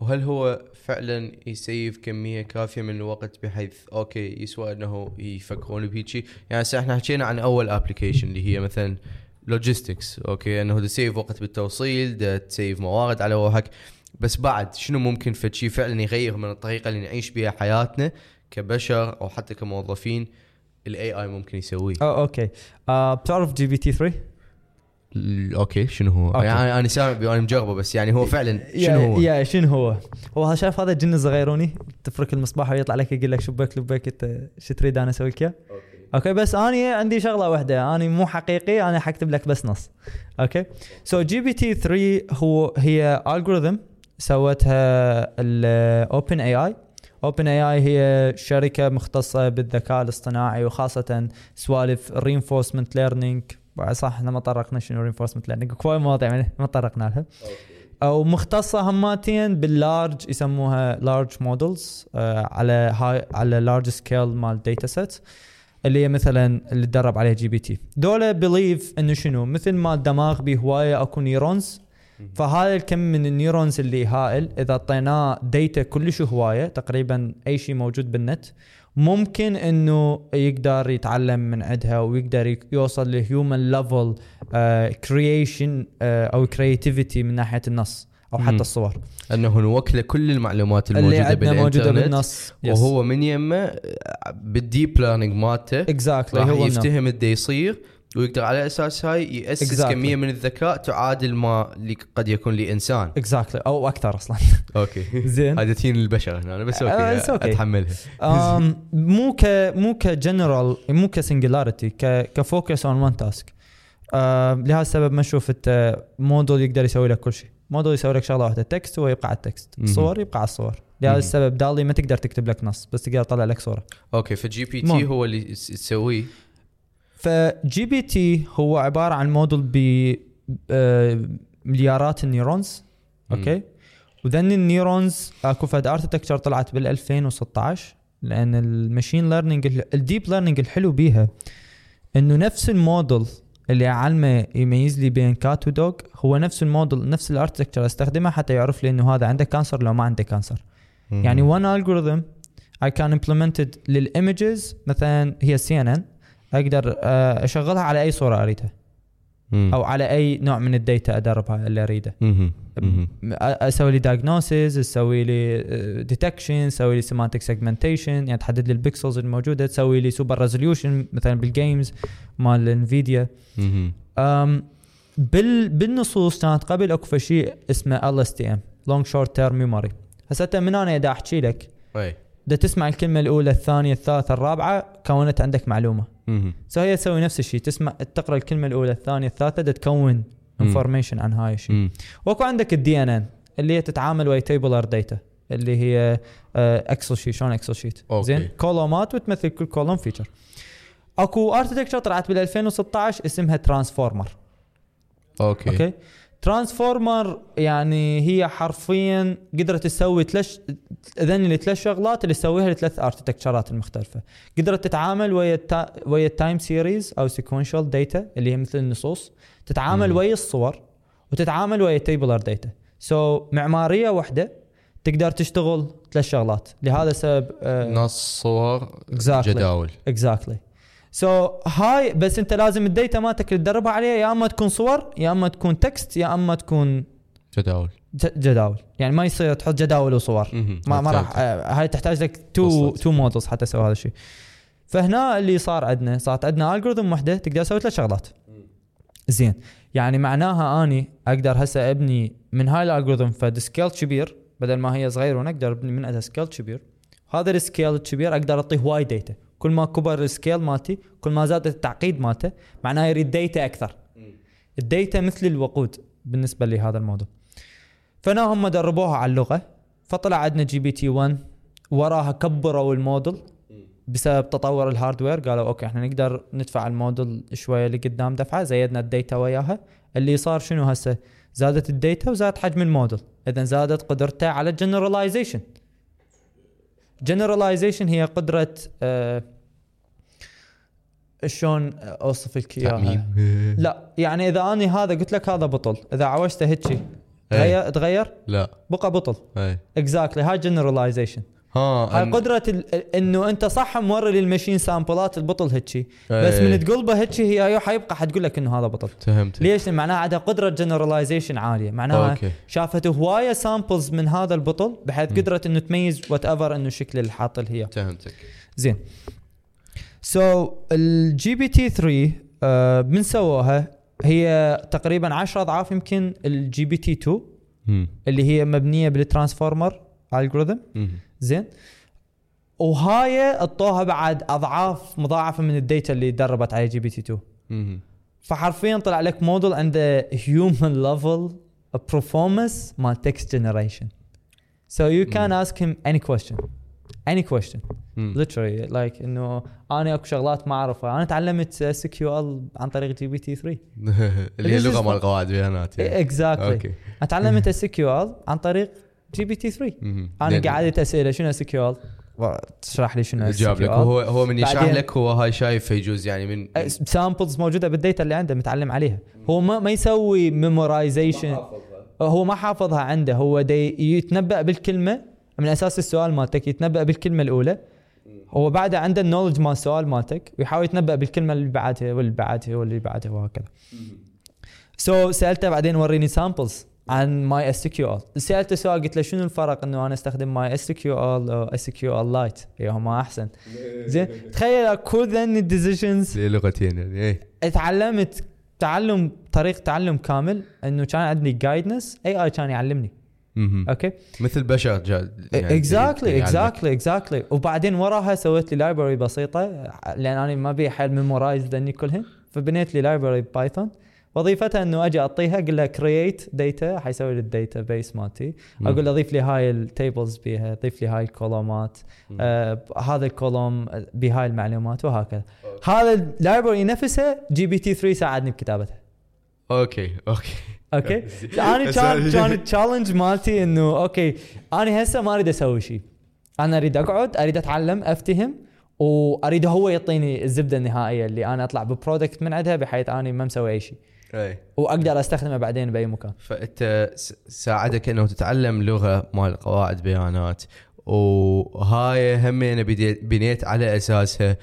وهل هو فعلا يسيف كمية كافية من الوقت بحيث okay يسوى إنه يفكرون بهيجي؟ يعني هسه إحنا حكينا عن أول application اللي هي مثلا logistics okay إنه تسيف وقت بالتوصيل تسيف موارد على روحك بس بعد شنو ممكن فد شيء فعلا يغير من الطريقة اللي نعيش بها حياتنا كبشر أو حتى كموظفين ال AI ممكن يسويه أو okay آه بتعرف GPT 3 ال- okay شنو هو؟ okay. يعني أنا سامع أنا مجربه بس يعني هو فعلا شنو هو؟ يا شنو هو؟ هو شايف هذا الجن الصغيروني تفرك المصباح ويطلع لك يقول لك شبك لبك إنت شو تريد أنا أسوي لك اياه؟ okay بس أنا عندي شغلة واحدة أنا مو حقيقي أنا حكتب لك بس نص okay so GPT 3 هو هي algorithm سوتها ال OpenAI OpenAI هي شركة مختصة بالذكاء الاصطناعي وخاصة سوالف reinforcement learning صح إحنا ما طرقنا شنو reinforcement learning كواي مواضيع ما طرقنا لها. أو مختصة هماتين بال large يسموها large models على هاي على large scale مال data set اللي هي مثلا اللي تدرب عليها GPT. ذول believe إنه شنو؟ مثل ما الدماغ به هوايه أكو neurons فهذا الكم من ال neurons اللي هائل إذا أعطيناه data كلش هواية تقريبا أي شيء موجود بالنت ممكن إنه يقدر يتعلم من عندها ويقدر يوصل ل human level creation أو creativity من ناحية النص أو. حتى الصور. أنه نوكله كل المعلومات اللي الموجودة عندنا موجودة بالانترنت بالنص وهو من يمه بال deep learning مالته exactly راح يفتهم الدي يصير. ويقدر على أساس هاي يأسس Exactly. كمية من الذكاء تعادل ما اللي قد يكون لإنسان. exactly أو أكثر أصلا. okay. زين. هذا تين البشر هنا بس okay it's okay. أتحملها. أم، مو ك مو كجنرال مو ك singularity ك ك focus on one task لهذا السبب ما نشوف انت موديل يقدر يسوي لك كل شيء. موديل يسوي لك شغلة واحدة text هو يبقى على ال text. صور يبقى على الصور. لهذا السبب DALL-E ما تقدر تكتب لك نص بس تقدر تطلع لك صورة. okay ف GPT هو اللي تسويه ف GPT هو عبارة عن موديل ب آه، مليارات ال neurons مم. okay؟ وذن ال neurons أكو فد architecture طلعت بال 2016 لأن ال machine learning ال deep learning الحلو بيها إنه نفس الموديل اللي أعلمه يميز لي بين cat و dog هو نفس الموديل نفس ال architecture استخدمه حتى يعرف لي إنه هذا عنده cancer لو ما عنده cancer يعني one algorithm I can implement it لل images مثلا هي CNN أقدر آه، أشغلها على أي صورة أريدها. أو على أي نوع من ال data أدربها اللي أريده. أسوي لي diagnosis تسوي لي detection تسوي لي semantic segmentation يعني تحدد لي ال pixels الموجودة تسوي لي super resolution مثلا بال games مال انفيديا بال بالنصوص كانت قبل أكو شيء اسمه LSTM long short term memory هسه من أنا دا أحكي لك دا تسمع الكلمة الأولى الثانية الثالثة الرابعة كونت عندك معلومة. so هي تسوي نفس الشيء. تسمع تقرأ الكلمة الأولى الثانية الثالثة دا تكون. information عن هاي الشيء. وأكو عندك ال DNN اللي هي تتعامل ويا tabular data اللي هي Excel sheet شلون Excel sheet. زين؟ كولومات وتمثل كل column feature أكو architecture طلعت بال 2016 اسمها Transformer okay. okay؟ Transformer يعني هي حرفيا قدرت تسوي ثلاث ذن الثلاث شغلات اللي تسويها الثلاث اركتكتشرات المختلفه قدرت تتعامل ويا التا... ويا ال time series أو sequential data اللي هي مثل النصوص تتعامل مم. ويا الصور وتتعامل ويا tabular data so so, معمارية واحدة تقدر تشتغل ثلاث شغلات. لهذا السبب نص صور Exactly. جداول. exactly so هاي بس انت لازم ال data مالتك اللي تدربها عليها يا اما تكون صور يا اما تكون text يا اما تكون جداول. ج- جداول. يعني ما يصير تحط جداول وصور. ما ما راح. آه، هاي تحتاج لك two. two models حتى تسوي هذا الشيء فهنا اللي صار عندنا صارت عندنا algorithm وحدة تقدر تسوي ثلاث شغلات. زين. يعني معناها أني أقدر هسه أبني من هاي ال algorithm فد scale كبير بدل ما هي صغيرة أقدر أبني من عندها scale كبير. هذا ال scale الكبير أقدر أعطيه وايد data كل ما كبر ال scale مالتي كل ما زاد التعقيد مالته معناه يريد data أكثر. ال data مثل الوقود بالنسبة لهذا الموضوع. فنا هم دربوها على اللغة فطلع عندنا GPT 1 وراها كبروا الموديل بسبب تطور ال hardware قالوا okay إحنا نقدر ندفع الموديل شوية لقدام دفعة زيدنا ال data وياها. اللي صار شنو هسه؟ زادت ال data وزاد حجم الموديل. اذا زادت قدرته على ال generalization generalization هي قدرة آه شلون اوصف لك اياها لا يعني إذا أني هذا قلت لك هذا بطل إذا عوجته هيجي إيه. تغير؟ تغير؟ لا. بقى بطل. اي exactly هاي generalization ها هاي أن- قدرة ال- إنه أنت صح موري لل machine سامبلات البطل إيه. بس من تقلبه هيجي هي أيوة حيبقى حتقول لك إنه هذا بطل. فهمت ليش؟ معناها عندها قدرة generalization عالية. معناها شافت هواية samples من هذا البطل بحيث قدرت إنه تميز whatever إنه شكل الحاطل هي. فهمتك. زين. so ال GPT 3 آه، من سووها؟ هي تقريبا 10 أضعاف يمكن ال GPT 2 مم. اللي هي مبنية بال transformer algorithm. زين. وهاي اعطوها بعد أضعاف مضاعفة من ال data اللي دربت عليه GPT 2 مم. فحرفيا طلع لك موديل عنده human level performance مال text generation. So you can ask him any question. Any question. مم. literally like إنه أنا أكو شغلات ما أعرفها. أنا تعلمت SQL عن طريق GPT 3 اللي هي لغة مال قواعد بيانات يعني. exactly أنا تعلمت SQL عن طريق GPT 3 مم. أنا لأن قعدت اسئله شنو SQL تشرح لي شنو is جاب لك. هو هو من يشرح لك هو هاي شايف يجوز يعني من من- samples موجودة بال data اللي عنده متعلم عليها. هو ما ما يسوي memorization هو ما حافظها عنده. هو دي يتنبأ بالكلمة. من أساس السؤال مالتك يتنبأ بالكلمة الأولى. هو بعده عنده ال knowledge مال السؤال مالتك ويحاول يتنبأ بالكلمة اللي بعدها واللي بعدها واللي بعدها وهكذا. so so, سألته بعدين وريني samples عن MySQL سالته سؤال قلت له شنو الفرق إنه أنا أستخدم MySQL أو SQLite ايهما أحسن. زين تخيل كل ذن ال decisions هي لغتين؟ يعني إيه. تعلمت تعلم طريق تعلم كامل إنه كان عندي guidance AI كان يعلمني. أوكي؟ مثل بشر exactly exactly exactly وبعدين وراها سويت لي library بسيطة لأن أنا ما أبي حيل memorize ذني كلهن. فبنيت لي library Python وظيفتها إنه أجي أعطيها أقول لها create data حيسوي لي ال database مالتي. أقول له ضيف لي هاي ال tables بيها ضيف لي هاي ال columnات. آه هذا ال column بهاي المعلومات وهكذا. هذا ال library نفسها GPT 3 ساعدني بكتابتها okay okay. okay؟ أنا كان كان ال challenge مالتي إنه okay أنا هسه ما أريد أسوي شيء أنا أريد أقعد أريد أتعلم أفتهم وأريد هو يعطيني الزبدة النهائية اللي أنا أطلع ب product من عندها بحيث اني ما مسوي أي شيء وأقدر أستخدمه بعدين بأي مكان. فأنت ساعدك إنه تتعلم لغة مال قواعد بيانات. وهاي همين بديت- بنيت على أساسها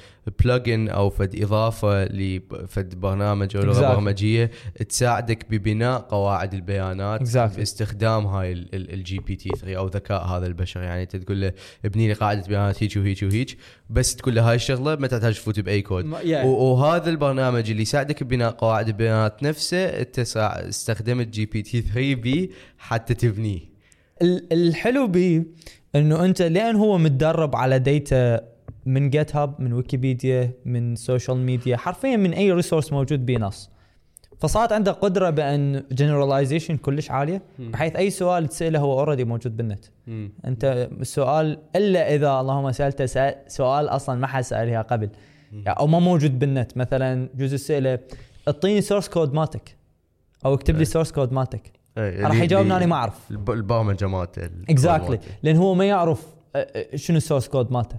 plugin أو فد إضافة لفد برنامج أو لغة Exactly. برمجية تساعدك ببناء قواعد البيانات Exactly. باستخدام هاي ال GPT 3 أو ذكاء هذا البشر يعني أنت تقول له ابني لي قاعدة بيانات هيك وهيك وهيك بس تقول له هاي الشغلة ما تحتاج تفوت بأي code yeah. وهذا البرنامج اللي يساعدك ببناء قواعد البيانات نفسه أنت استخدمت GPT 3 بي حتى تبنيه ال- الحلو بيه إنه أنت لأن هو متدرب على data من GitHub من ويكيبيديا من social media حرفيا من أي resource موجود بيه نص فصارت عنده قدرة بأن generalization كلش عالية بحيث أي سؤال تسأله هو already موجود بالنت. أنت السؤال إلا إذا اللهم سالته سؤال أصلا ما حد سألها قبل. يعني أو ما موجود بالنت. مثلا جزء ساله أعطيني source code مالتك. أو اكتب لي إيه. source code مالتك. إيه، راح اللي- يجاوبني اللي- أنا ما أعرف. الب- البرمجه مالته exactly لأن هو ما يعرف شنو ال source code مالته.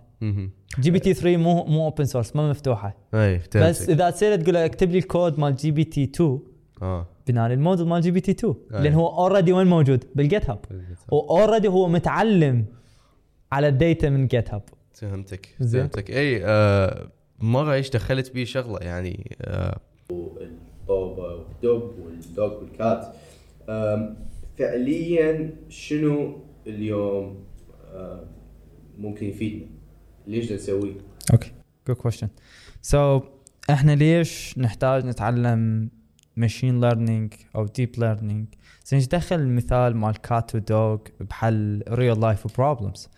GPT 3 مو مو open source ما مفتوحة. اي بس إذا تصير تقول له اكتب لي الكود مال GPT 2 آه. بناء الموديل مال GPT 2 أي. لأن هو already وين موجود؟ بال GitHub و already هو متعلم على ال data من GitHub فهمتك زين. فهمتك. اي آه مره إيش دخلت بيه شغلة يعني آه. الطوبه وال dog وال cat. فعليا شنو اليوم ممكن يفيدنا؟ ليش نسويه؟ okay good question so إحنا ليش نحتاج نتعلم machine learning أو deep learning زين إيش دخل المثال مال cat و dog بحل real life problems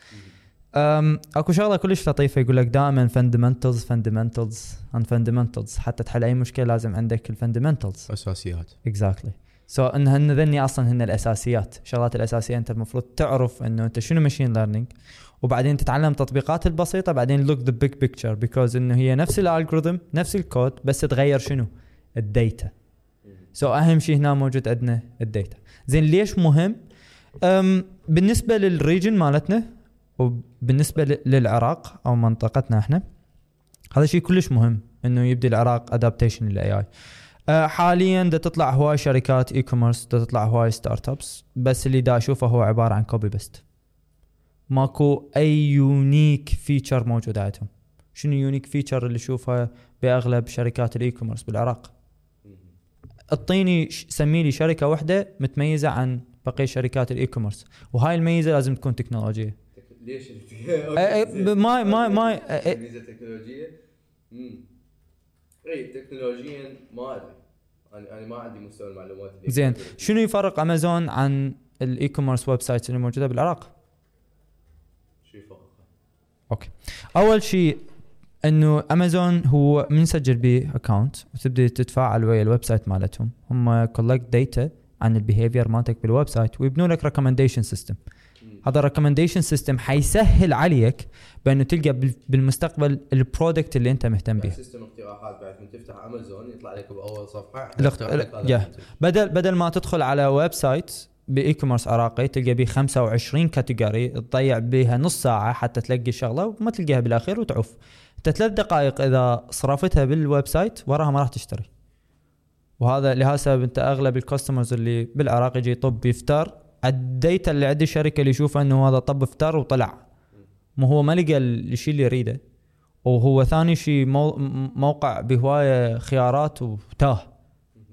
أكو شغلة كلش لطيفة يقول لك دائما fundamentals fundamentals and fundamentals حتى تحل أي مشكلة لازم عندك ال fundamentals أساسيات. exactly so إن هن ذني أصلا هن الأساسيات الشغلات الأساسية أنت المفروض تعرف إنه أنت شنو machine learning وبعدين تتعلم التطبيقات البسيطة بعدين look the big picture because إنه هي نفس ال algorithm نفس الكود بس تغير شنو؟ ال data so so أهم شيء هنا موجود عندنا ال data زين ليش مهم؟ أم بالنسبة لل region مالتنا وبالنسبة للعراق أو منطقتنا إحنا هذا شيء كلش مهم إنه يبدي العراق adaptation لل AI حاليا دا تطلع هواي شركات e-commerce دا تطلع هواي startups بس اللي دا أشوفه هو عبارة عن copy paste ماكو أي unique feature موجود عندهم. شنو unique feature اللي اشوفها بأغلب شركات ال e-commerce بالعراق؟ اعطيني سمي لي شركة واحدة متميزة عن بقية شركات ال e-commerce وهاي الميزة لازم تكون تكنولوجية. ليش؟ ما ما ما ميزة تكنولوجية. اي تكنولوجيا ما أدري. أنا أنا ما عندي مستوى المعلومات اللي زين. شنو يفرق امازون عن ال e-commerce websites اللي موجودة بالعراق؟ شو يفرق. okay. أول شيء إنه امازون هو من سجل بيه account وتبدأ تتفاعل ويا ال website مالتهم. هم collect data عن ال behavior مالتك بال website ويبنوا لك recommendation system هذا ال recommendation system حيسهل عليك بأنه تلقى بال- بالمستقبل ال product اللي أنت مهتم به system اقتراحات بعد من تفتح امازون يطلع لك بأول صفحة. المنتج. بدل بدل ما تدخل على website e-commerce عراقي تلقى بيه 25 category تضيع بيها نص ساعة حتى تلقي الشغله وما تلقاها بالأخير وتعوف أنت ثلاث دقائق إذا صرفتها بال website وراها ما راح تشتري وهذا لهذا السبب أنت أغلب ال customers اللي بالعراق يجي يطب يفتر ال data اللي عند الشركة اللي يشوفه إنه هذا طب فتر وطلع. مو هو ما لقى الشيء اللي يريده. وهو ثاني شيء مو موقع بهواية خيارات وتاه.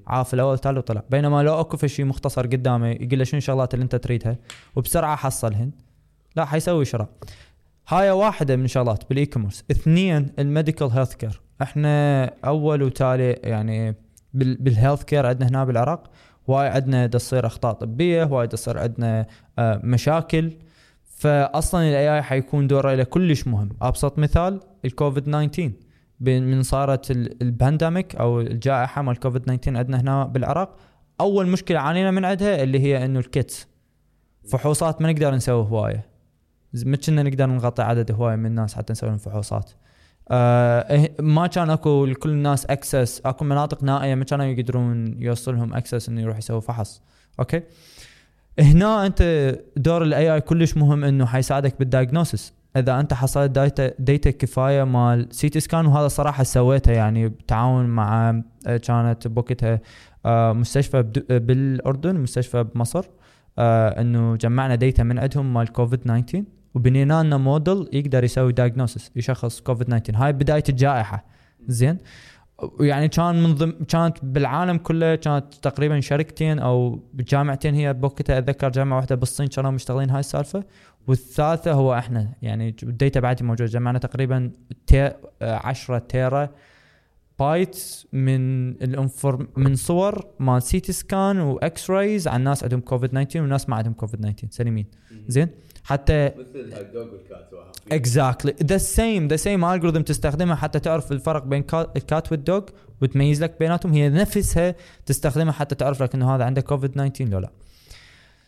عاف الأول تالي وطلع. بينما لو أكو شيء مختصر قدامه يقول له شنو الشغلات اللي أنت تريدها؟ وبسرعة حصلهن. لا حيسوي شراء. هاي واحدة من الشغلات بال e-commerce اثنين ال medical healthcare. إحنا أول وتالي يعني بال- بال healthcare عندنا هنا بالعراق. وايد عندنا تصير أخطاء طبية وايد تصير عندنا آه، مشاكل. فاصلا ال AI حيكون دوره له كلش مهم. أبسط مثال الكوفيد 19 بين- من صارت ال- pandemic أو الجائحة مال كوفيد 19 عندنا هنا بالعراق. أول مشكلة عانينا من عندها اللي هي إنه ال kits فحوصات ما نقدر نسوي هواية. ما كنا نقدر نغطي عدد هواية من الناس حتى نسوي لهم فحوصات. آه إه- ما كان أكو لكل الناس access أكو مناطق نائية ما كانوا يقدرون يوصلهم access إنه يروح يسوي فحص. أوكي؟ هنا أنت دور ال AI كلش مهم إنه حيساعدك بال diagnosis إذا أنت حصلت data data كفاية مال CT scan وهذا صراحة سويته يعني بتعاون مع آه، كانت بوقتها آه، مستشفى آه، بالأردن مستشفى بمصر إنه جمعنا data من عندهم مال كوفيد 19 وبنينا لنا موديل يقدر يسوي diagnosis يشخص كوفيد 19 هاي بداية الجائحة. زين؟ يعني كان من ضمن كانت بالعالم كله كانت تقريبا شركتين أو جامعتين هي بوقتها أتذكر جامعة واحدة بالصين كانوا مشتغلين هاي السالفة. والثالثة هو إحنا. يعني ال data بعدي موجود جمعنا تقريبا تي 10 تيرا بايت من ال inform من صور مال CT scan و X-rays عن ناس عندهم كوفيد 19 وناس ما عندهم كوفيد 19 سليمين. زين؟ حتى مثل ال dog وال cat exactly the same the same algorithm تستخدمها حتى تعرف الفرق بين كا- ال cat وال dog وتميز لك بيناتهم. هي نفسها تستخدمها حتى تعرف لك إنه هذا عنده كوفيد 19 لو لا.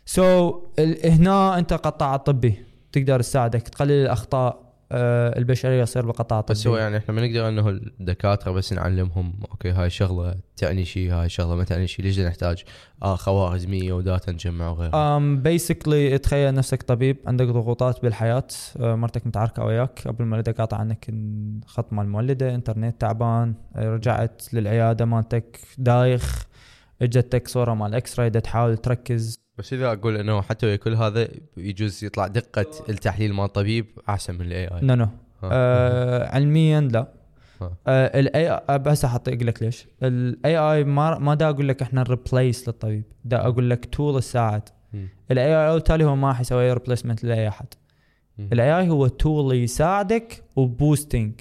so, هنا أنت قطاع طبي تقدر تساعدك تقلل الأخطاء. البشرية يصير بالقطاع الطبي بس هو يعني إحنا ما نقدر إنه الدكاترة بس نعلمهم أوكي هاي شغلة تعني شيء هاي شغلة ما تعني شيء ليش نحتاج آه خوارزميه و data نجمع وغيرها؟ آم basically تخيل نفسك طبيب عندك ضغوطات بالحياة آه، مرتك متعاركه وياك قبل ما الولده قاطع عنك خط مال المولده إنترنت تعبان آه، رجعت للعيادة مالتك دايخ إجتك صورة مال X-ray تحاول تركز بس إذا أقول إنه حتى ويا كل هذا يجوز يطلع دقة التحليل مال الطبيب أحسن من ال AI no no آه علميا لا. ها. ال AI بس أحط أقول لك ليش. ال AI ما ما دا أقول لك إحنا replace للطبيب. دا أقول لك tool مم. ال AI بالتالي هو ما راح يسوي replacement لاي أحد. ال AI هو tool يساعدك و boosting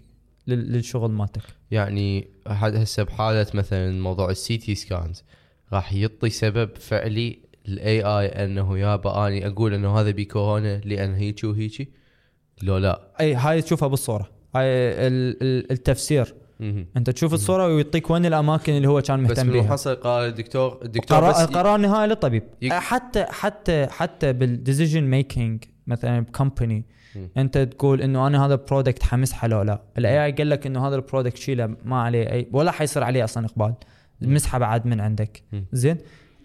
لل- للشغل مالتك. يعني هسه بحالة مثلا موضوع ال CT scans راح يعطي سبب فعلي ال AI أنه يابا اني أقول أنه هذا بيكورونا لأن هيجي؟ وهيجي لو لا. أي هاي تشوفها بالصورة. هاي ال- ال- التفسير. مهم. أنت تشوف الصورة ويعطيك وين الأماكن اللي هو كان بس مهتم بيها. بالمحصل قال الدكتور الدكتور قرار بس ي- قرار نهائي للطبيب. يك- حتى حتى حتى بال decision making مثلا ب company مم. أنت تقول إنه أنا هذا ال product حمسحه لو لا؟ ال AI قال لك إنه هذا ال product شيله ما عليه أي ولا حيصير عليه أصلا إقبال. مسحه بعد من عندك. مم. زين؟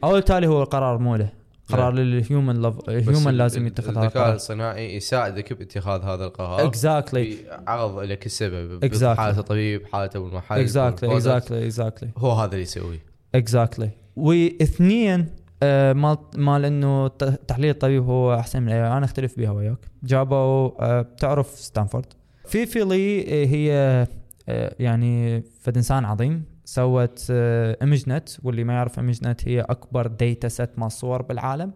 أول تالي هو القرار مو له قرار. لل human لف... ال- لازم يتخذ هذا الذكاء القرار الاصطناعي يساعدك باتخاذ هذا القرار. exactly عرض لك السبب Exactly. حالة الطبيب حالة أبو المحل exactly. exactly exactly هو هذا اللي يسويه. exactly واثنين آه، مال مال إنه تحليل الطبيب هو أحسن من أنا أختلف بها وياك. جابوا آه، بتعرف ستانفورد. Fei-Fei Li آه، هي آه، يعني فد إنسان عظيم. سوت ImageNet واللي ما يعرف ImageNet هي أكبر data set مال صور بالعالم.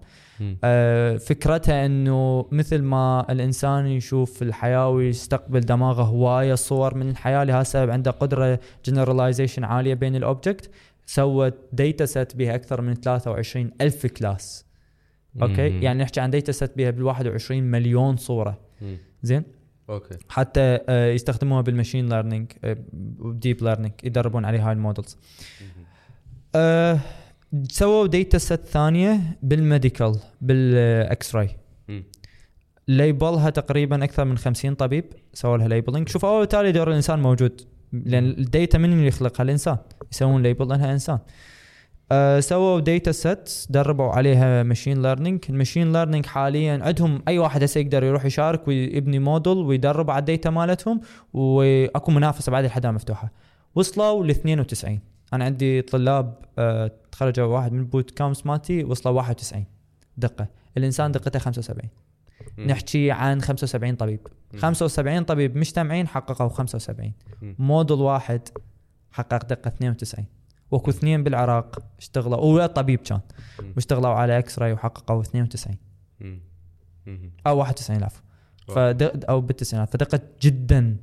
آه، فكرتها إنه مثل ما الإنسان يشوف الحياة ويستقبل دماغه هواية صور من الحياة لهذا السبب عنده قدرة generalization عالية بين ال object سوت data set بها أكثر من 23 ألف class أوكي مم. يعني نحكي عن data set بها بال 21 مليون صورة مم. زين أوكي. حتى آه، يستخدموها بال machine learning و deep learning يدربون عليها هاي ال models. آه، سووا data set ثانية بال medical بال X-ray. label لها تقريبا أكثر من 50 طبيب سووا لها labeling شوف أول تالي دور الإنسان موجود لأن ال data من اللي يخلقها؟ الإنسان. يسوون label لأنها إنسان. أه سووا data set دربوا عليها machine learning ال machine learning حاليا عندهم أي واحد هسه يقدر يروح يشارك ويبني موديل ويدرب على ال data مالتهم وأكو منافسة بعد الحدها مفتوحة. وصلوا ل 92 أنا عندي طلاب أه تخرجوا واحد من bootcamps مالتي وصلوا 91 دقة. الإنسان دقته 75 مم. نحكي عن 75 طبيب. مم. 75 طبيب مجتمعين حققوا 75 مم. موديل واحد حقق دقة 92 واكو اثنين بالعراق اشتغلوا ولا طبيب كان. واشتغلوا على X-ray وحققوا 92 مم. مم. أو 91 العفو فدق أو بالتسعينات فدقة جدا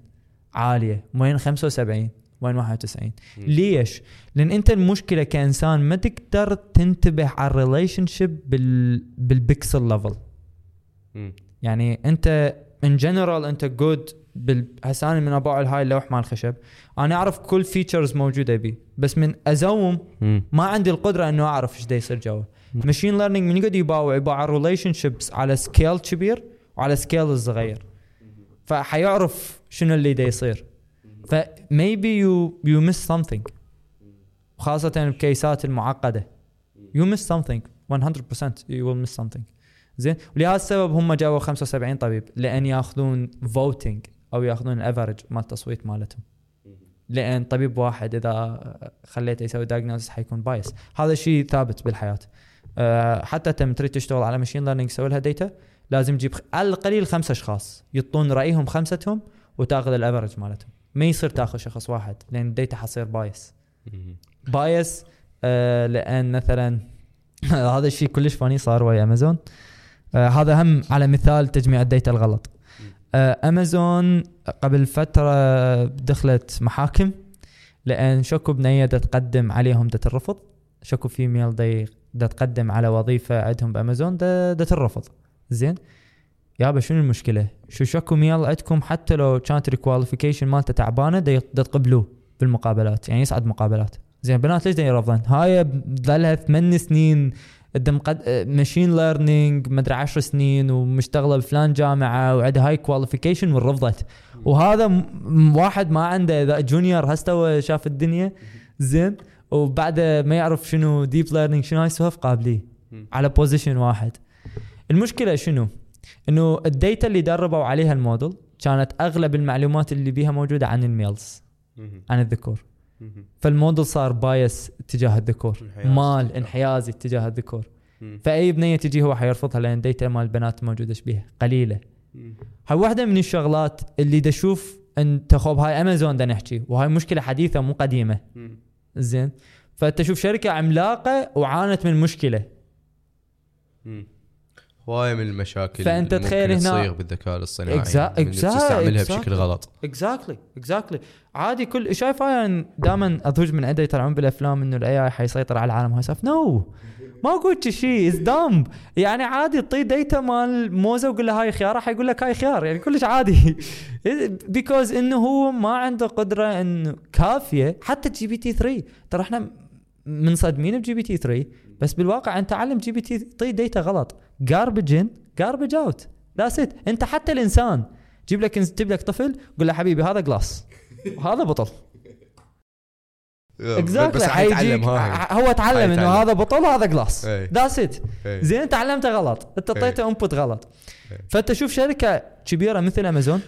عالية وين 75 وين 91 مم. ليش؟ لأن أنت المشكلة كإنسان ما تقدر تنتبه على ال relationship بال بال pixel level. يعني أنت in general أنت good بال هسه أنا من ابوع هاي اللوح مال الخشب أنا أعرف كل features موجودة بي بس من أزوم. ما عندي القدرة إنه أعرف إيش دا يصير جوا machine learning من يقعد يباوع؟ يباوع relationships على scale كبير وعلى scale صغير. فحيعرف شنو اللي دا يصير. ف maybe you you miss something. خاصة ب cases المعقدة. You miss something. 100% you will miss something. زين؟ ولهذا السبب هم جابوا 75 طبيب لأن ياخذون voting أو يأخذون ال average مال التصويت مالتهم. لأن طبيب واحد إذا خليته يسوي diagnose حيكون bias هذا شيء ثابت بالحياة. أه حتى تم تريد تشتغل على machine learning تسوي لها data لازم تجيب على القليل خمسة أشخاص. يعطون رأيهم خمستهم وتأخذ ال average مالتهم. ما يصير تأخذ شخص واحد لأن ال data حتصير bias. bias آه لأن مثلا هذا الشيء كلش funny صار ويا أمازون آه هذا هم على مثال تجميع ال data الغلط. أمازون قبل فترة دخلت محاكم لأن شكو بنية تقدم عليهم دا ترفض. شكو female دا دا تقدم على وظيفة عندهم بأمازون دا, دا ترفض. زين؟ يابا شنو المشكلة؟ شو شكو male عندكم حتى لو كانت ال qualification مالته تعبانة دا تقبلوه بالمقابلات يعني يصعد مقابلات. زين بنات ليش دا يرفضون؟ هاي ظلها ثمان سنين قدم قد machine learning مدري 10 سنين ومشتغلة بفلان جامعة وعندها هاي qualification ورفضت وهذا واحد ما عنده ذا junior هسه شاف الدنيا زين وبعده ما يعرف شنو deep learning شنو هاي السوالف قابليه. على position واحد المشكلة شنو؟ إنه ال data اللي دربوا عليها الموديل كانت أغلب المعلومات اللي بيها موجودة عن ال males. عن الذكور. فالموديل صار bias تجاه الذكور. مال انحيازي تجاه الذكور. فأي بنية تجي هو حيرفضها لأن data مال البنات موجودة إيش بيها قليله. هاي واحدة من الشغلات اللي دا أشوف انت خوب هاي أمازون دا نحكي وهاي مشكلة حديثة مو قديمة. زين فأنت تشوف شركة عملاقة وعانت من مشكلة. هوايه من المشاكل اللي تخيل هنا- تصير بالذكاء الاصطناعي exactly- تستعملها exactly. بشكل غلط. exactly exactly عادي كل شايف هاي دائما اضوج من عنده يطلعون بالأفلام إنه ال AI حيسيطر على العالم هاي سالفه no ما قلت شيء is dumb يعني عادي تعطيه data مال موزة وقول له هاي خيار حيقول لك هاي خيار. يعني كلش عادي. because إنه هو ما عنده قدرة انه كافية. حتى GPT 3 ترى إحنا منصدمين ب GPT 3 بس بالواقع أنت علم GPT تعطيه data غلط. garbage in garbage out that's it انت حتى الإنسان جيب لك تجيب لك طفل قول له حبيبي هذا glass وهذا بطل. exactly حيتعلم حيجيك هو تعلم إنه. هذا بطل وهذا glass إيه. that's it إيه. زين انت علمته غلط. انت اعطيته input غلط. إيه. فانت شوف شركة كبيرة مثل امازون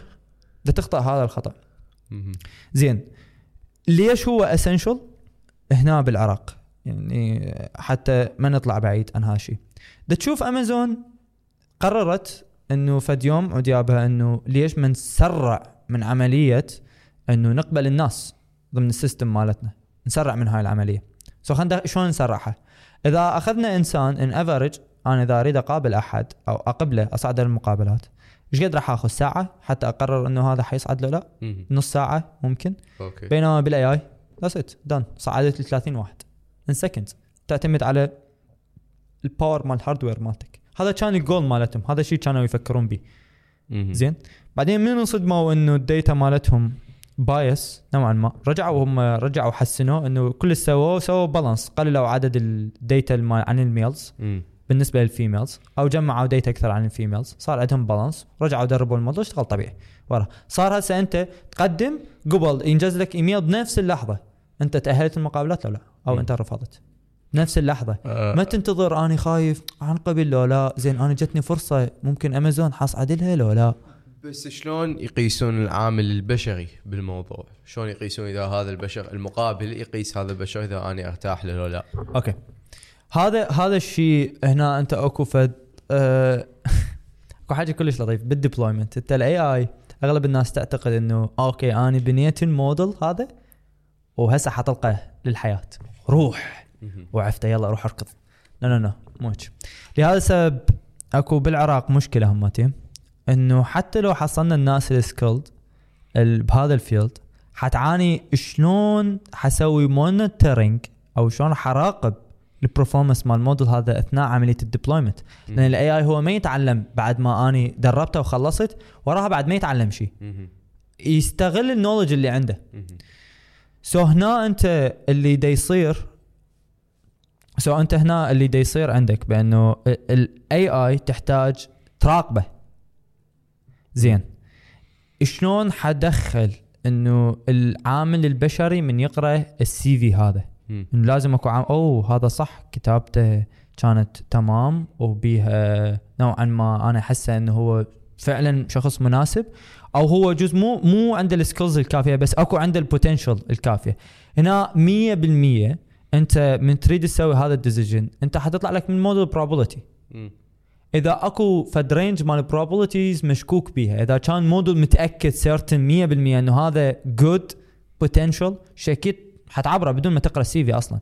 بدها تخطأ هذا الخطأ. زين. ليش هو essential هنا بالعراق. يعني حتى ما نطلع بعيد عن هذا الشيء. دا تشوف امازون قررت إنه فد يوم عجابها إنه ليش ما نسرع من عملية إنه نقبل الناس ضمن ال system مالتنا. نسرع من هاي العملية. so خلينا شلون نسرعها؟ إذا أخذنا إنسان in average أنا إذا أريد أقابل أحد أو أقبله اصعده للمقابلات إيش قد راح آخذ؟ ساعة؟ حتى أقرر إنه هذا حيصعد له؟ لا. نص ساعة ممكن. okay. بينما بال AI that's it done صعدت ل 30 واحد. in second تعتمد على ال power مال ال hardware مالتك. هذا كان الجول مالتهم. هذا الشيء كانوا يفكرون به. زين؟ بعدين من انصدموا إنه ال data مالتهم bias نوعا ما. رجعوا هم رجعوا حسنوا إنه كل سووه سووا balance قللوا عدد ال data الم- عن ال males. مم. بالنسبة لل females أو جمعوا data أكثر عن ال females صار عندهم balance رجعوا دربوا الموضوع اشتغل طبيعي. ورا. صار هسه أنت تقدم قبل ينجز لك ايميل بنفس اللحظة. أنت تأهلت المقابلات لو لا؟ أو مم. أنت رفضت. نفس اللحظة. آه، ما تنتظر أني خايف انقبل لو لا. زين أنا جتني فرصة. ممكن أمازون حاصعد لها لو لا. بس شلون يقيسون العامل البشري بالموضوع؟ شلون يقيسون إذا هذا البشر المقابل يقيس هذا البشر إذا أنا أرتاح له لو لا؟ okay. هذا هذا الشيء هنا أنت أكو فد آه، أكو حاجة كلش لطيف. بال deployment. أنت ال AI أغلب الناس تعتقد إنه okay أنا بنيت الموديل هذا وهسه حطلقه للحياة. روح. وعفته يلا روح اركض. لا لا لا مو هيك. لهذا السبب اكو بالعراق مشكلة همتين انه حتى لو حصلنا الناس ال skilled بهذا ال field حتعاني شلون حسوي monitoring أو شلون راح اراقب ال performance مال الموديل هذا اثناء عملية ال deployment لأن ال AI هو ما يتعلم بعد ما أني دربته وخلصت وراها بعد ما يتعلم شيء. يستغل ال knowledge اللي عنده. so هنا أنت اللي دا يصير so أنت هنا اللي دا يصير عندك بأنه ال AI تحتاج تراقبه. زين. شلون حدخل إنه العامل البشري من يقرأ ال CV هذا. إنه لازم أكو عام أوه هذا صح كتابته كانت تمام وبيها نوعا ما أنا أحسه إنه هو فعلا شخص مناسب أو هو جزء مو مو عنده ال skills الكافية بس أكو عنده ال potential الكافية. هنا 100% انت من تريد تسوي هذا ال decision انت حتطلع لك من model probability مم. إذا أكو فد range مال probabilities مشكوك بيها إذا كان موديل متأكد certain 100% إنه هذا good potential شكيت حتعبره بدون ما تقرأ ال CV أصلا.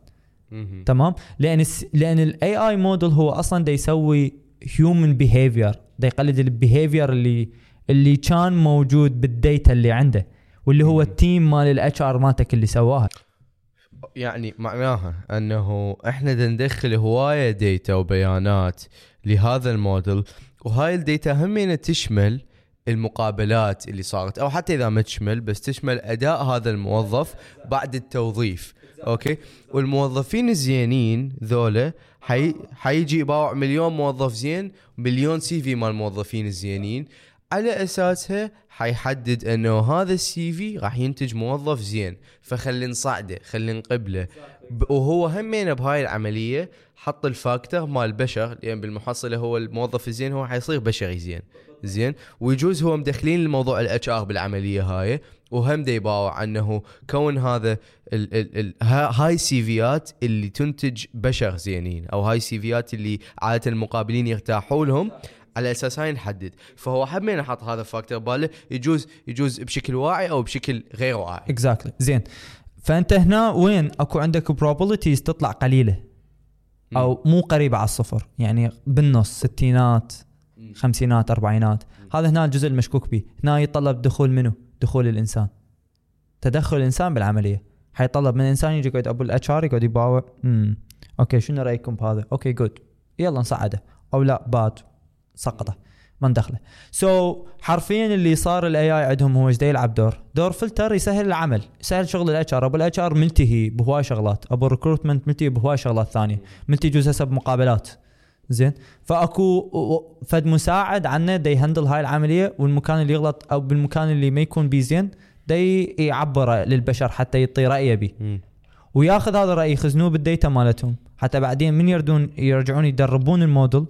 تمام لأن الس... لأن ال AI model هو أصلا دا يسوي human behavior دا يقلد ال behavior اللي اللي كان موجود بال data اللي عنده واللي هو. ال team مال ال HR مالتك اللي سواها يعني معناها أنه إحنا ندخل هواية data وبيانات لهذا الموديل وهاي ال data همين تشمل المقابلات اللي صارت أو حتى إذا ما تشمل بس تشمل أداء هذا الموظف بعد التوظيف أوكي؟ والموظفين الزينين ذولا حي حيجي يباوع مليون موظف زين مليون CV مال الموظفين الزينين. على أساسها حيحدد أنه هذا ال CV راح ينتج موظف زين. فخلي نصعده خلي نقبله. وهو همين بهاي العملية حط ال factor مال البشر لأن بالمحصلة هو الموظف الزين هو حيصير بشري زين. زين. ويجوز هو مدخلين الموضوع ال HR بالعملية هاي وهم يباوع أنه كون هذا ال ال ال ها- هاي CVيات اللي تنتج بشر زينين أو هاي CVيات اللي عادة المقابلين يرتاحوا لهم على أساس هاي نحدد. فهو همين حط هذا ال factor باله يجوز يجوز بشكل واعي أو بشكل غير واعي. exactly زين. فأنت هنا وين أكو عندك probabilities تطلع قليلة أو مو قريبة على الصفر. يعني بالنص ستينات خمسينات أربعينات. هذا هنا الجزء المشكوك به. هنا يتطلب دخول منه؟ دخول الإنسان. تدخل الإنسان بالعملية. حيطلب من الإنسان يجي يقعد ابو ال HR يقعد يباوع. امم أوكي شنو رأيكم بهذا؟ أوكي good يلا نصعده. أو لا bad سقطه. ما ندخله. so, so, حرفيا اللي صار ال AI عندهم هو إيش يلعب دور؟ دور فلتر يسهل العمل يسهل شغل ال HR أبو ال HR ملتهي بهواي شغلات. أبو ال recruitment ملتهي بهواي شغلات ثانية. ملتهي يجوز هسه بمقابلات زين؟ فأكو فد مساعد عنه دا ي handle هاي العملية والمكان اللي يغلط أو بالمكان اللي ما يكون بيه زين دا يعبره للبشر حتى يعطي رايه بيه وياخذ هذا الرأي يخزنوه بال data مالتهم. حتى بعدين من يردون يرجعون يدربون الموديل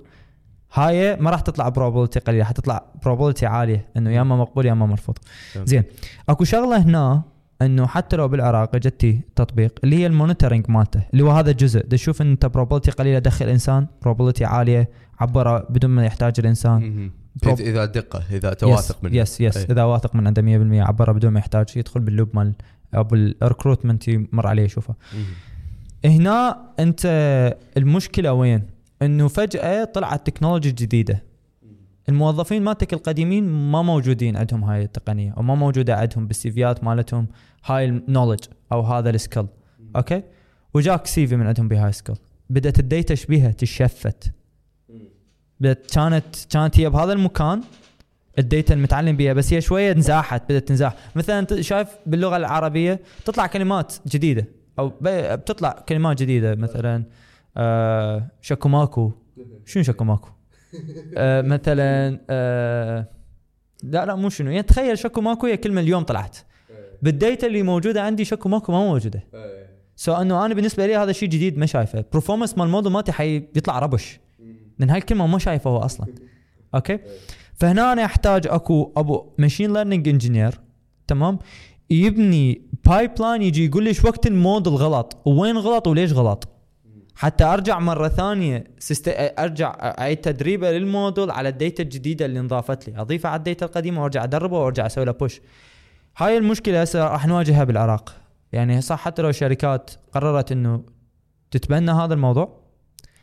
هاي ما راح تطلع probability قليلة حتطلع probability عالية إنه يا اما مقبول يا اما مرفوض زين أكو شغلة هنا إنه حتى لو بالعراق اجتي تطبيق اللي هي ال monitoring مالته اللي هو هذا الجزء. تشوف انت probability قليلة دخل انسان probability عالية عبره بدون ما يحتاج الإنسان. اذا دقة إذا تواثق منه. yes yes إذا واثق من عنده 100% عبره بدون ما يحتاج يدخل بال loop مال ابو ال recruitment يمر عليه يشوفه. هنا أنت المشكلة وين؟ إنه فجأة طلعت technology جديدة. الموظفين مالتك القديمين ما موجودين عندهم هاي التقنية أو ما موجودة عندهم بال CVيات مالتهم هاي ال knowledge أو هذا ال skill أوكي؟ وجاك CV من عندهم بهاي ال skill بدأت ال data شبيها ت shift. بدأت كانت كانت هي بهذا المكان ال data المتعلم بها بس هي شوية انزاحت بدأت تنزاح. مثلا شايف باللغة العربية تطلع كلمات جديدة أو بتطلع كلمات جديدة مثلا. آه شكوماكو شنو شكوماكو آه مثلا آه لا لا مو شنو. يعني تخيل شكوماكو هي كلمة اليوم طلعت. بال data اللي موجودة عندي شكوماكو ما موجودة. so أنه أنا بالنسبة لي هذا شيء جديد ما شايفه. performance مال الموديل مالتي حيطلع rubbish لأن هاي الكلمة ما شايفه هو أصلا. أوكي؟ فهنا أنا أحتاج أكو أبو machine learning engineer تمام؟ يبني pipeline يجي يقول لي وقت الموديل غلط؟ وين غلط وليش غلط؟ حتى أرجع مرة ثانية أرجع أعيد تدريبه للموديل على ال data الجديدة اللي انضافت لي. أضيفها على ال data القديمة وأرجع ادربه وأرجع أسوي له push هاي المشكلة هسه راح نواجهها بالعراق. يعني صح حتى لو الشركات قررت إنه تتبنى هذا الموضوع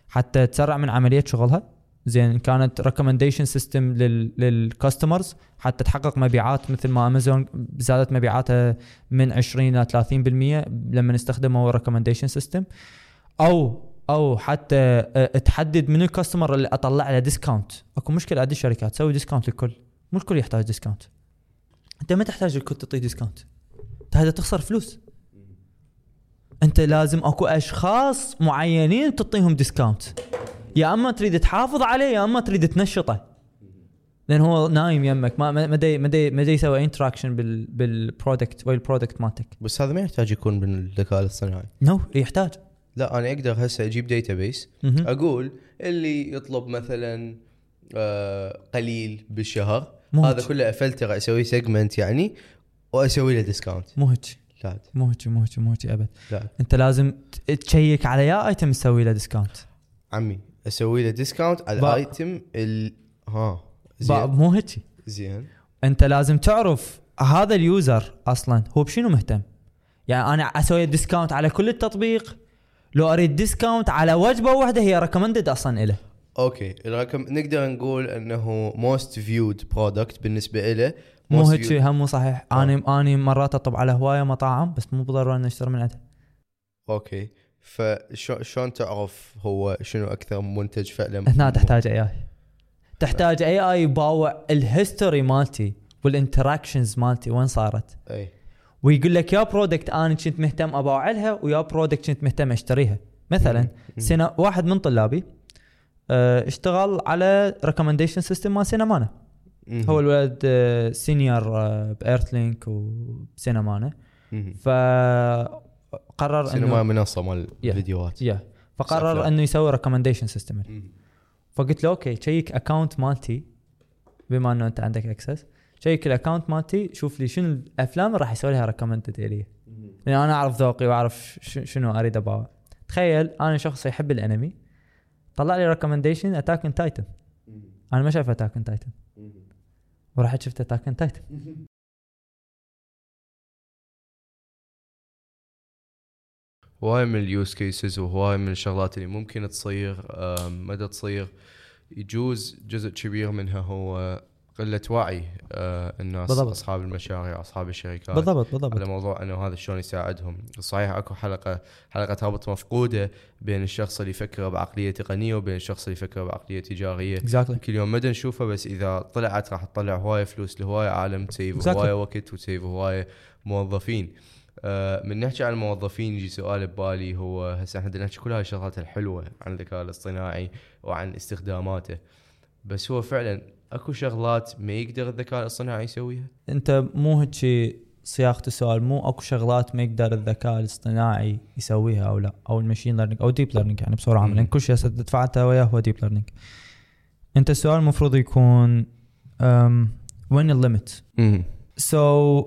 حتى تسرع من عملية شغلها زين كانت recommendation system لل customers حتى تحقق مبيعات مثل ما امازون زادت مبيعاتها من 20 إلى 30% لما استخدموا recommendation system أو أو حتى تحدد من ال customer اللي أطلع له discount أكو مشكلة عند الشركات تسوي discount للكل. مو الكل يحتاج discount أنت ما تحتاج الكل تعطيه discount انت هذا تخسر فلوس. أنت لازم أكو أشخاص معينين تعطيهم discount يا أما تريد تحافظ عليه يا أما تريد تنشطه. لأن هو نايم يمك. ما ما دي ما دي ما دي يسوي interaction بال بال product وال product مالتك. بس هذا ما يحتاج يكون بالذكاء الاصطناعي. no no, يحتاج. لا أنا أقدر هسه أجيب database أقول اللي يطلب مثلا آه قليل بالشهر. هذا كله أفلتر أسوي segment يعني وأسوي له discount مو هيك. لا. مو هيك مو هيك مو هيك أبد. لا. أنت لازم check على يا item تسوي له discount عمي أسوي له discount على ال item ال ها زين. مو هيك. زين. أنت لازم تعرف هذا ال user أصلا هو بشنو مهتم. يعني أنا أسوي discount على كل التطبيق لو أريد discount على وجبة واحدة هي recommended أصلا له okay الرقم نقدر نقول إنه most viewed product بالنسبة له مو هيك شيء هم صحيح. آه. أنا أنا مرات أطلب على هواية مطاعم بس مو بالضرورة اني أشتري من عندها. okay فشلون تعرف هو شنو أكثر منتج فعلا هنا تحتاج اي اي تحتاج اي اي يباوع ال history مالتي وال interactions مالتي وين صارت؟ إي. ويقول لك يا product أنا كنت مهتم اباوع لها ويا product كنت مهتم أشتريها. مثلا سنة واحد من طلابي آه اشتغل على recommendation system مال سينمانا هو الولد senior آه ب Earthlink وسينمانا فقرر سينما منصة مال فيديوهات. يا فقرر إنه يسوي recommendation system فقلت له okay check account مالتي بما إنه أنت عندك access check ال account مالتي شوف لي شنو الأفلام اللي راح يسوي لها recommended الي لأن أنا أعرف ذوقي وأعرف شنو أريد اباوع تخيل أنا شخص يحب الأنمي طلع لي recommendation Attack on Titan أنا ما شايف Attack on Titan ورحت شفت Attack on Titan هواي من ال use cases وهواي من الشغلات اللي ممكن تصير ما دا تصير يجوز جزء كبير منها هو قلة وعي آه، الناس بالضبط. أصحاب المشاريع أصحاب الشركات. بالضبط على بالضبط موضوع إنه هذا شلون يساعدهم. صحيح أكو حلقة حلقة رابط مفقودة بين الشخص اللي يفكر بعقلية تقنية وبين الشخص اللي يفكر بعقلية تجارية. exactly كل يوم ما دا نشوفه بس إذا طلعت راح تطلع هواية فلوس لهواية عالم تسيف Exactly. هواية وقت وتسيف هواية موظفين. آه، من نحكي عن الموظفين يجي سؤال ببالي هو هسه إحنا بدنا نحكي كل هاي الشغلات الحلوة عن الذكاء الاصطناعي وعن استخداماته. بس هو فعلا اكو شغلات ما يقدر الذكاء الاصطناعي يسويها؟ انت مو هيك صياغة السؤال مو اكو شغلات ما يقدر الذكاء الاصطناعي يسويها أو لا أو ال machine learning أو deep learning يعني بصوره عامه. لأن كل شيء دفعته وياه هو deep learning انت السؤال المفروض يكون um, وين ال limit so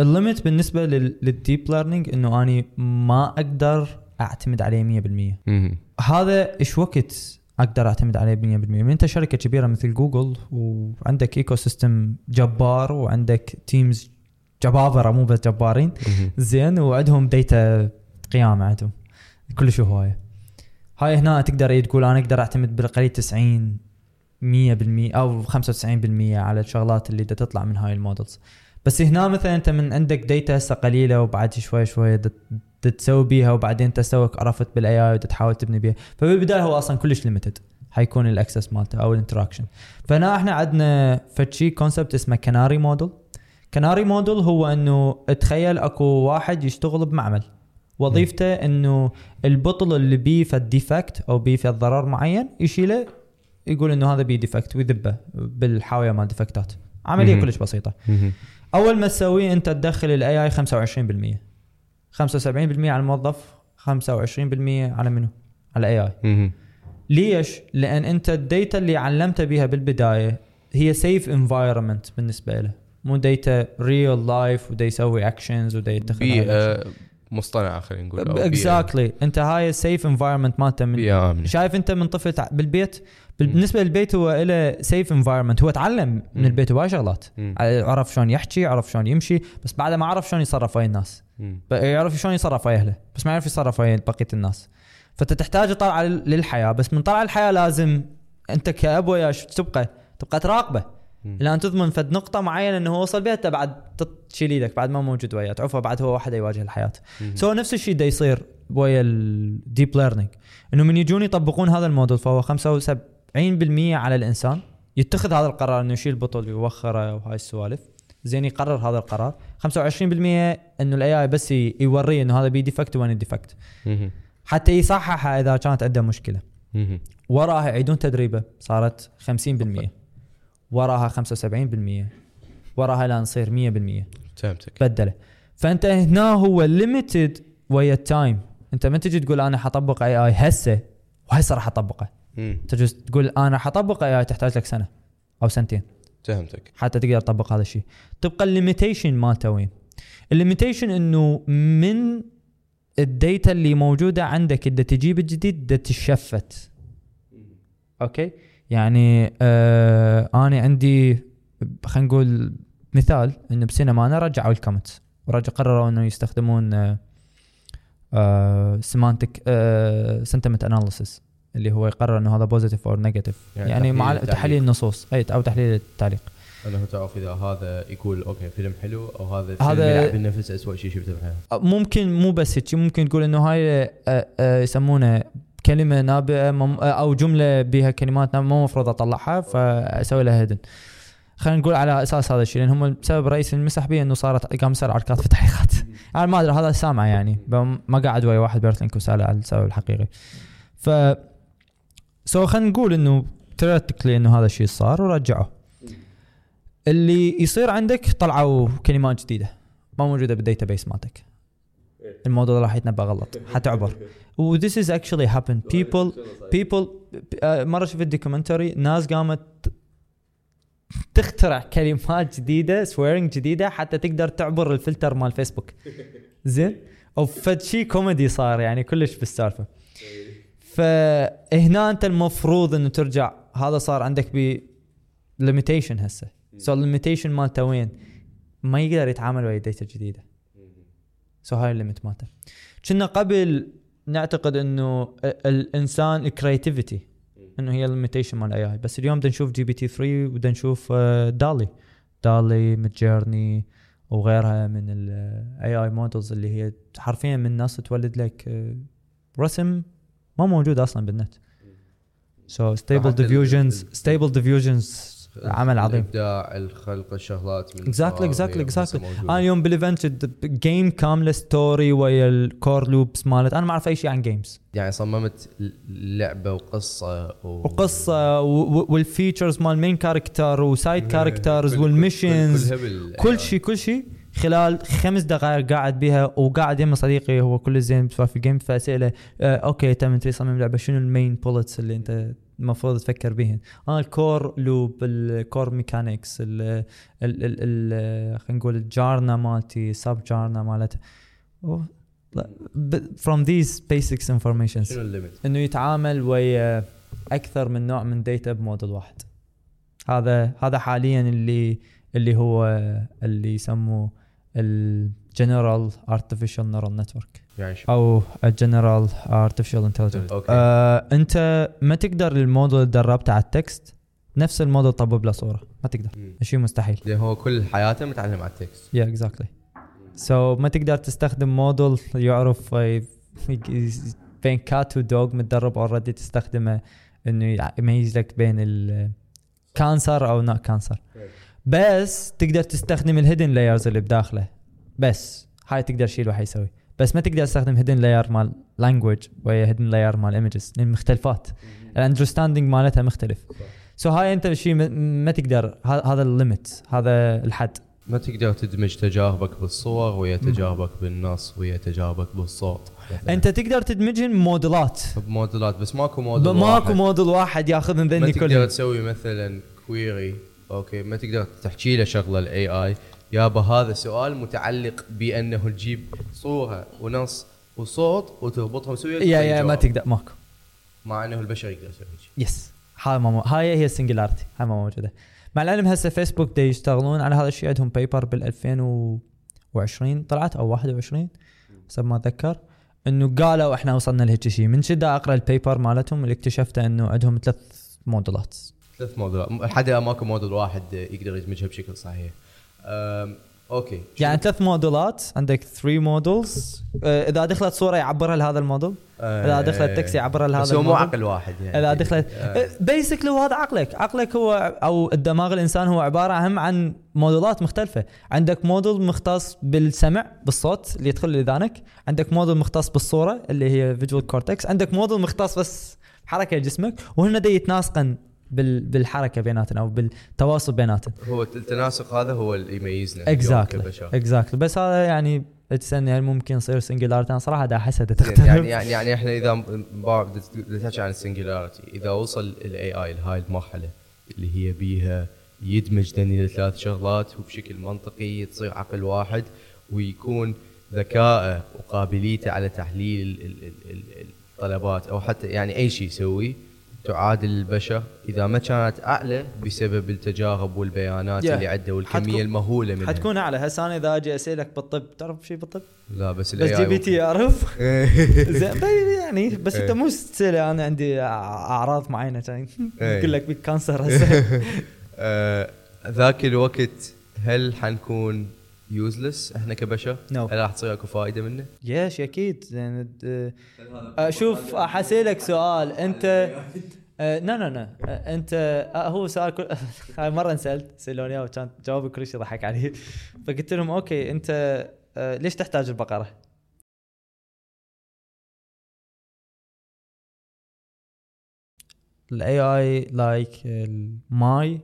ال limit بالنسبة لل deep learning إنه أني ما أقدر أعتمد عليه 100% هذا إيش وقت أقدر أعتمد عليه 100% من أنت شركة كبيرة مثل جوجل وعندك ecosystem جبار وعندك teams جبابرة مو بس جبارين. زين وعندهم data قيامة عندهم. كلش هواية. هاي هنا تقدر تقول أنا أقدر أعتمد بالقليل 90 100% أو 95% على الشغلات اللي دا تطلع من هاي ال models. بس هنا مثلا أنت من عندك data هسه قليلة وبعد شوي شوي تسوي بيها وبعدين تسوق عرفت بال AI وتحاول تبني بيها. فبالبداية هو أصلا كلش limited حيكون ال access مالته أو ال interaction فهنا إحنا عندنا فشي concept اسمه canary model canary model هو إنه تخيل أكو واحد يشتغل بمعمل. وظيفته إنه البطل اللي بيه فد defect أو بيه فد ضرر معين يشيله يقول إنه هذا بيه defect ويذبه بالحاوية مال defect ات عملية. كلش بسيطة. أول ما تسويه أنت تدخل ال AI 25% 75% على الموظف 25% على منو؟ على ال AI ليش؟ لأن أنت ال data اللي علمته بيها بالبداية هي safe environment بالنسبة له. مو data real life ودا يسوي actions ودا يتخذ بيئه مصطنعه خلينا نقول exactly أنت هاي ال safe environment مالته من شايف أنت من طفل بالبيت؟ بالنسبة للبيت هو له safe environment هو تعلم من. البيت هواي شغلات. عرف شلون يحكي عرف شلون يمشي بس بعد ما عرف شلون يتصرف ويا الناس. يعرف شلون يتصرف ويا أهله بس ما يعرف يتصرف ويا بقية الناس. فانت تحتاج طلعه للحياة بس من طلع الحياة لازم أنت كاب وياه شو تبقى تبقى تراقبه. مم. إلى ان تضمن فد نقطة معينة إنه هو وصل بها أنت بعد تشيل إيدك بعد ما موجود وياه تعرفه بعد هو واحد يواجه الحياة. so نفس الشيء دا يصير ويا ال deep learning إنه من يجون يطبقون هذا الموديل فهو 75% على الإنسان يتخذ هذا القرار إنه يشيل بطل ويوخره وهاي السوالف. زين يقرر هذا القرار. 25% إنه ال AI بس يوريه إنه هذا بي defect وين ال defect مم. حتى يصححها إذا كانت عنده مشكلة. وراها يعيدون تدريبه صارت 50% وراها 75% وراها لا نصير 100% فهمتك. بدله. فأنت هنا هو limited ويا ال time أنت ما تجي تقول أنا حطبق AI هسه. وهسه راح أطبقه. تجي تقول أنا حطبق AI تحتاج لك سنة أو سنتين. فهمتك. حتى تقدر تطبق هذا الشيء. تبقى ال limitation مالته وين ال limitation إنه من ال data اللي موجودة عندك. اللي تجيب الجديد data shift. okay؟ يعني آه أنا عندي خلينا نقول مثال إنه بسينما أنا رجعوا ال comments ورجع قرروا إنه يستخدمون آه semantic sentiment analysis اللي هو يقرر إنه هذا positive أو negative يعني يعني, مع. تحليل النصوص. أي أو تحليل التعليق. أنه تعرف إذا هذا يقول okay فيلم حلو أو هذا هذا- يلعب بالنفس اسوء شيء شفته بالحياة ممكن مو بس هيك. ممكن تقول إنه هاي يسمونه كلمة نابية مم- أو جملة بها كلمات مو المفروض أطلعها فأسوي لها hidden خلينا نقول على أساس هذا الشيء. لأن هم السبب الرئيسي المسحبه إنه صارت قام يصير عركات في التعليقات. أنا ما أدري هذا سامع يعني. ما قاعد ويا واحد بيرثلينك وساله على السبب الحقيقي. ف so خلينا نقول إنه theoretically انه هذا الشيء صار ورجعوه. اللي يصير عندك طلعوا كلمات جديدة. ما موجودة بال database مالتك الموضوع راح يتنبأ غلط. حتعبر و this is actually happened. people people آه، مرة شفت documentary ناس قامت تخترع كلمات جديدة swearing جديدة حتى تقدر تعبر الفلتر مال فيسبوك زين؟ أو فد شيء كوميدي صار يعني كلش بالسالفة. فهنا انت المفروض انه ترجع. هذا صار عندك ب limitation هسه. so ال limitation مالته وين؟ ما يقدر يتعامل ويا data جديده so هاي ال limit مالته. كنا قبل نعتقد إنه ال- الإنسان ال creativity إنه هي ال limitation مال ال AI بس اليوم بدنا نشوف GPT 3 وبدنا نشوف دالي دالي Midjourney وغيرها من ال AI models اللي هي حرفيا من الناس تولد لك آه، رسم ما موجود أصلا بالنت. so Stable Diffusion Stable Diffusion عمل عظيم. الابداع الخلق الشغلات من exactly. لسه موجودة. أنا اليوم بال event game كامله story ويا ال core loops مالت. أنا ما أعرف أي شيء عن games يعني صممت لعبة وقصة و... وقصة و- وال features مال main character و side characters وال missions كل شيء كل شيء. خلال خمس دقائق قاعد بها وقاعد يم صديقي هو كل زين في ال game فاساله آه okay تم انت تصمم لعبة. شنو ال main bullets اللي انت المفروض تفكر بهن آه ال core loop ال core mechanics ال ال خلينا نقول ال genre مالته sub genre مالته from these basics informations؟ إنه يتعامل ويا أكثر من نوع من data ب model واحد. هذا هذا حاليا اللي اللي هو اللي يسموه ال general artificial neural network؟ أو ال general artificial intelligence آه أنت ما تقدر الموديل اللي دربته على ال text نفس الموديل طبب له صورة. ما تقدر. شيء مستحيل. لأن هو كل حياته متعلم على ال text. يا exactly so ما تقدر تستخدم موديل يعرف آه، بين cat و dog متدرب already تستخدمه إنه يميز لك بين ال cancer أو not cancer بس تقدر تستخدم ال hidden layers اللي بداخله. بس هاي تقدر شيء الواحد يسوي. بس ما تقدر تستخدم hidden layer مال language ويا hidden layer مال images لأن مختلفات. ال understanding مالتها مختلف. so هاي أنت شيء ما- ما تقدر هذا ال limit هذا الحد. ما تقدر تدمج تجاربك بالصور ويا تجاربك بالنص ويا تجاربك بالصوت. أنت تقدر تدمجهم موديلات. بموديلات بس ماكو موديل ماكو واحد. موديل واحد ياخذ من ما ذني تقدر كلهم. تسوي مثلا query okay ما تقدر تحكي له شغلة ال AI يابا هذا سؤال متعلق بأنه تجيب صورة ونص وصوت وتربطهم سويا يا يا ما تقدر ماكو. مع إنه البشر يقدر يسوي شيء. yes هاي ما مو... هاي هي ال singularity هاي ما موجودة. مع العلم هسه فيسبوك دي يشتغلون على هذا الشيء عندهم paper بال 2020 طلعت أو 21 حسب ما أتذكر. إنه قالوا إحنا وصلنا لهيك شيء. من شدة أقرأ ال paper مالتهم اللي اكتشفته إنه عندهم ثلاث موديلات ثلاث موديلات حتى ماكو موديل واحد يقدر يدمجها بشكل صحيح. okay. يعني ثلاث موديلات عندك 3 models إذا دخلت صورة يعبرها لهذا الموديل. إذا دخلت text يعبرها لهذا بس هو مو الموديل. عقل واحد يعني. إذا دخلت. basically وهذا عقلك. عقلك هو أو الدماغ الإنسان هو عبارة هم عن موديلات مختلفة. عندك موديل مختص بالسمع بالصوت اللي يدخل لاذانك عندك موديل مختص بالصورة اللي هي visual cortex عندك موديل مختص بس حركه جسمك. وهن دي يتناسقن بالحركة بيناتنا أو بالتواصل بيناتنا. هو التناسق هذا هو اللي يميزنا exactly كبشر. exactly بس هذا يعني تسالني هل ممكن يصير singularity أنا صراحة دا احسها تختلف يعني يعني يعني إحنا إذا تحكي عن ال singularity إذا وصل ال AI لهاي المرحلة اللي هي بيها يدمج ذني الثلاث شغلات وبشكل منطقي تصير عقل واحد ويكون ذكائه وقابليته على تحليل ال- ال- ال- ال- الطلبات أو حتى يعني أي شيء يسويه تعادل البشر إذا ما كانت أعلى بسبب التجارب والبيانات Yeah. اللي عنده والكمية المهولة منها حتكون أعلى هسه أنا إذا أجي أسألك بالطب تعرف شيء بالطب؟ لا بس ChatGPT يعرف زين يعني بس أنت مو تسألني أنا عندي أعراض معينة كان إيه. لك بيك cancer هسه آه، ذاك الوقت هل حنكون useless إحنا كبشر؟ No. هل راح تصير أكو فائدة منه؟ يش أكيد د- آه، شوف حسألك سؤال انت آه، لا لا آه، انت آه، هو سؤال كل هاي مرة انسألت سالوني اياه وكان جوابي كل شيء ضحك علي. فقلت لهم okay انت آه، ليش تحتاج البقرة؟ ال AI like الماي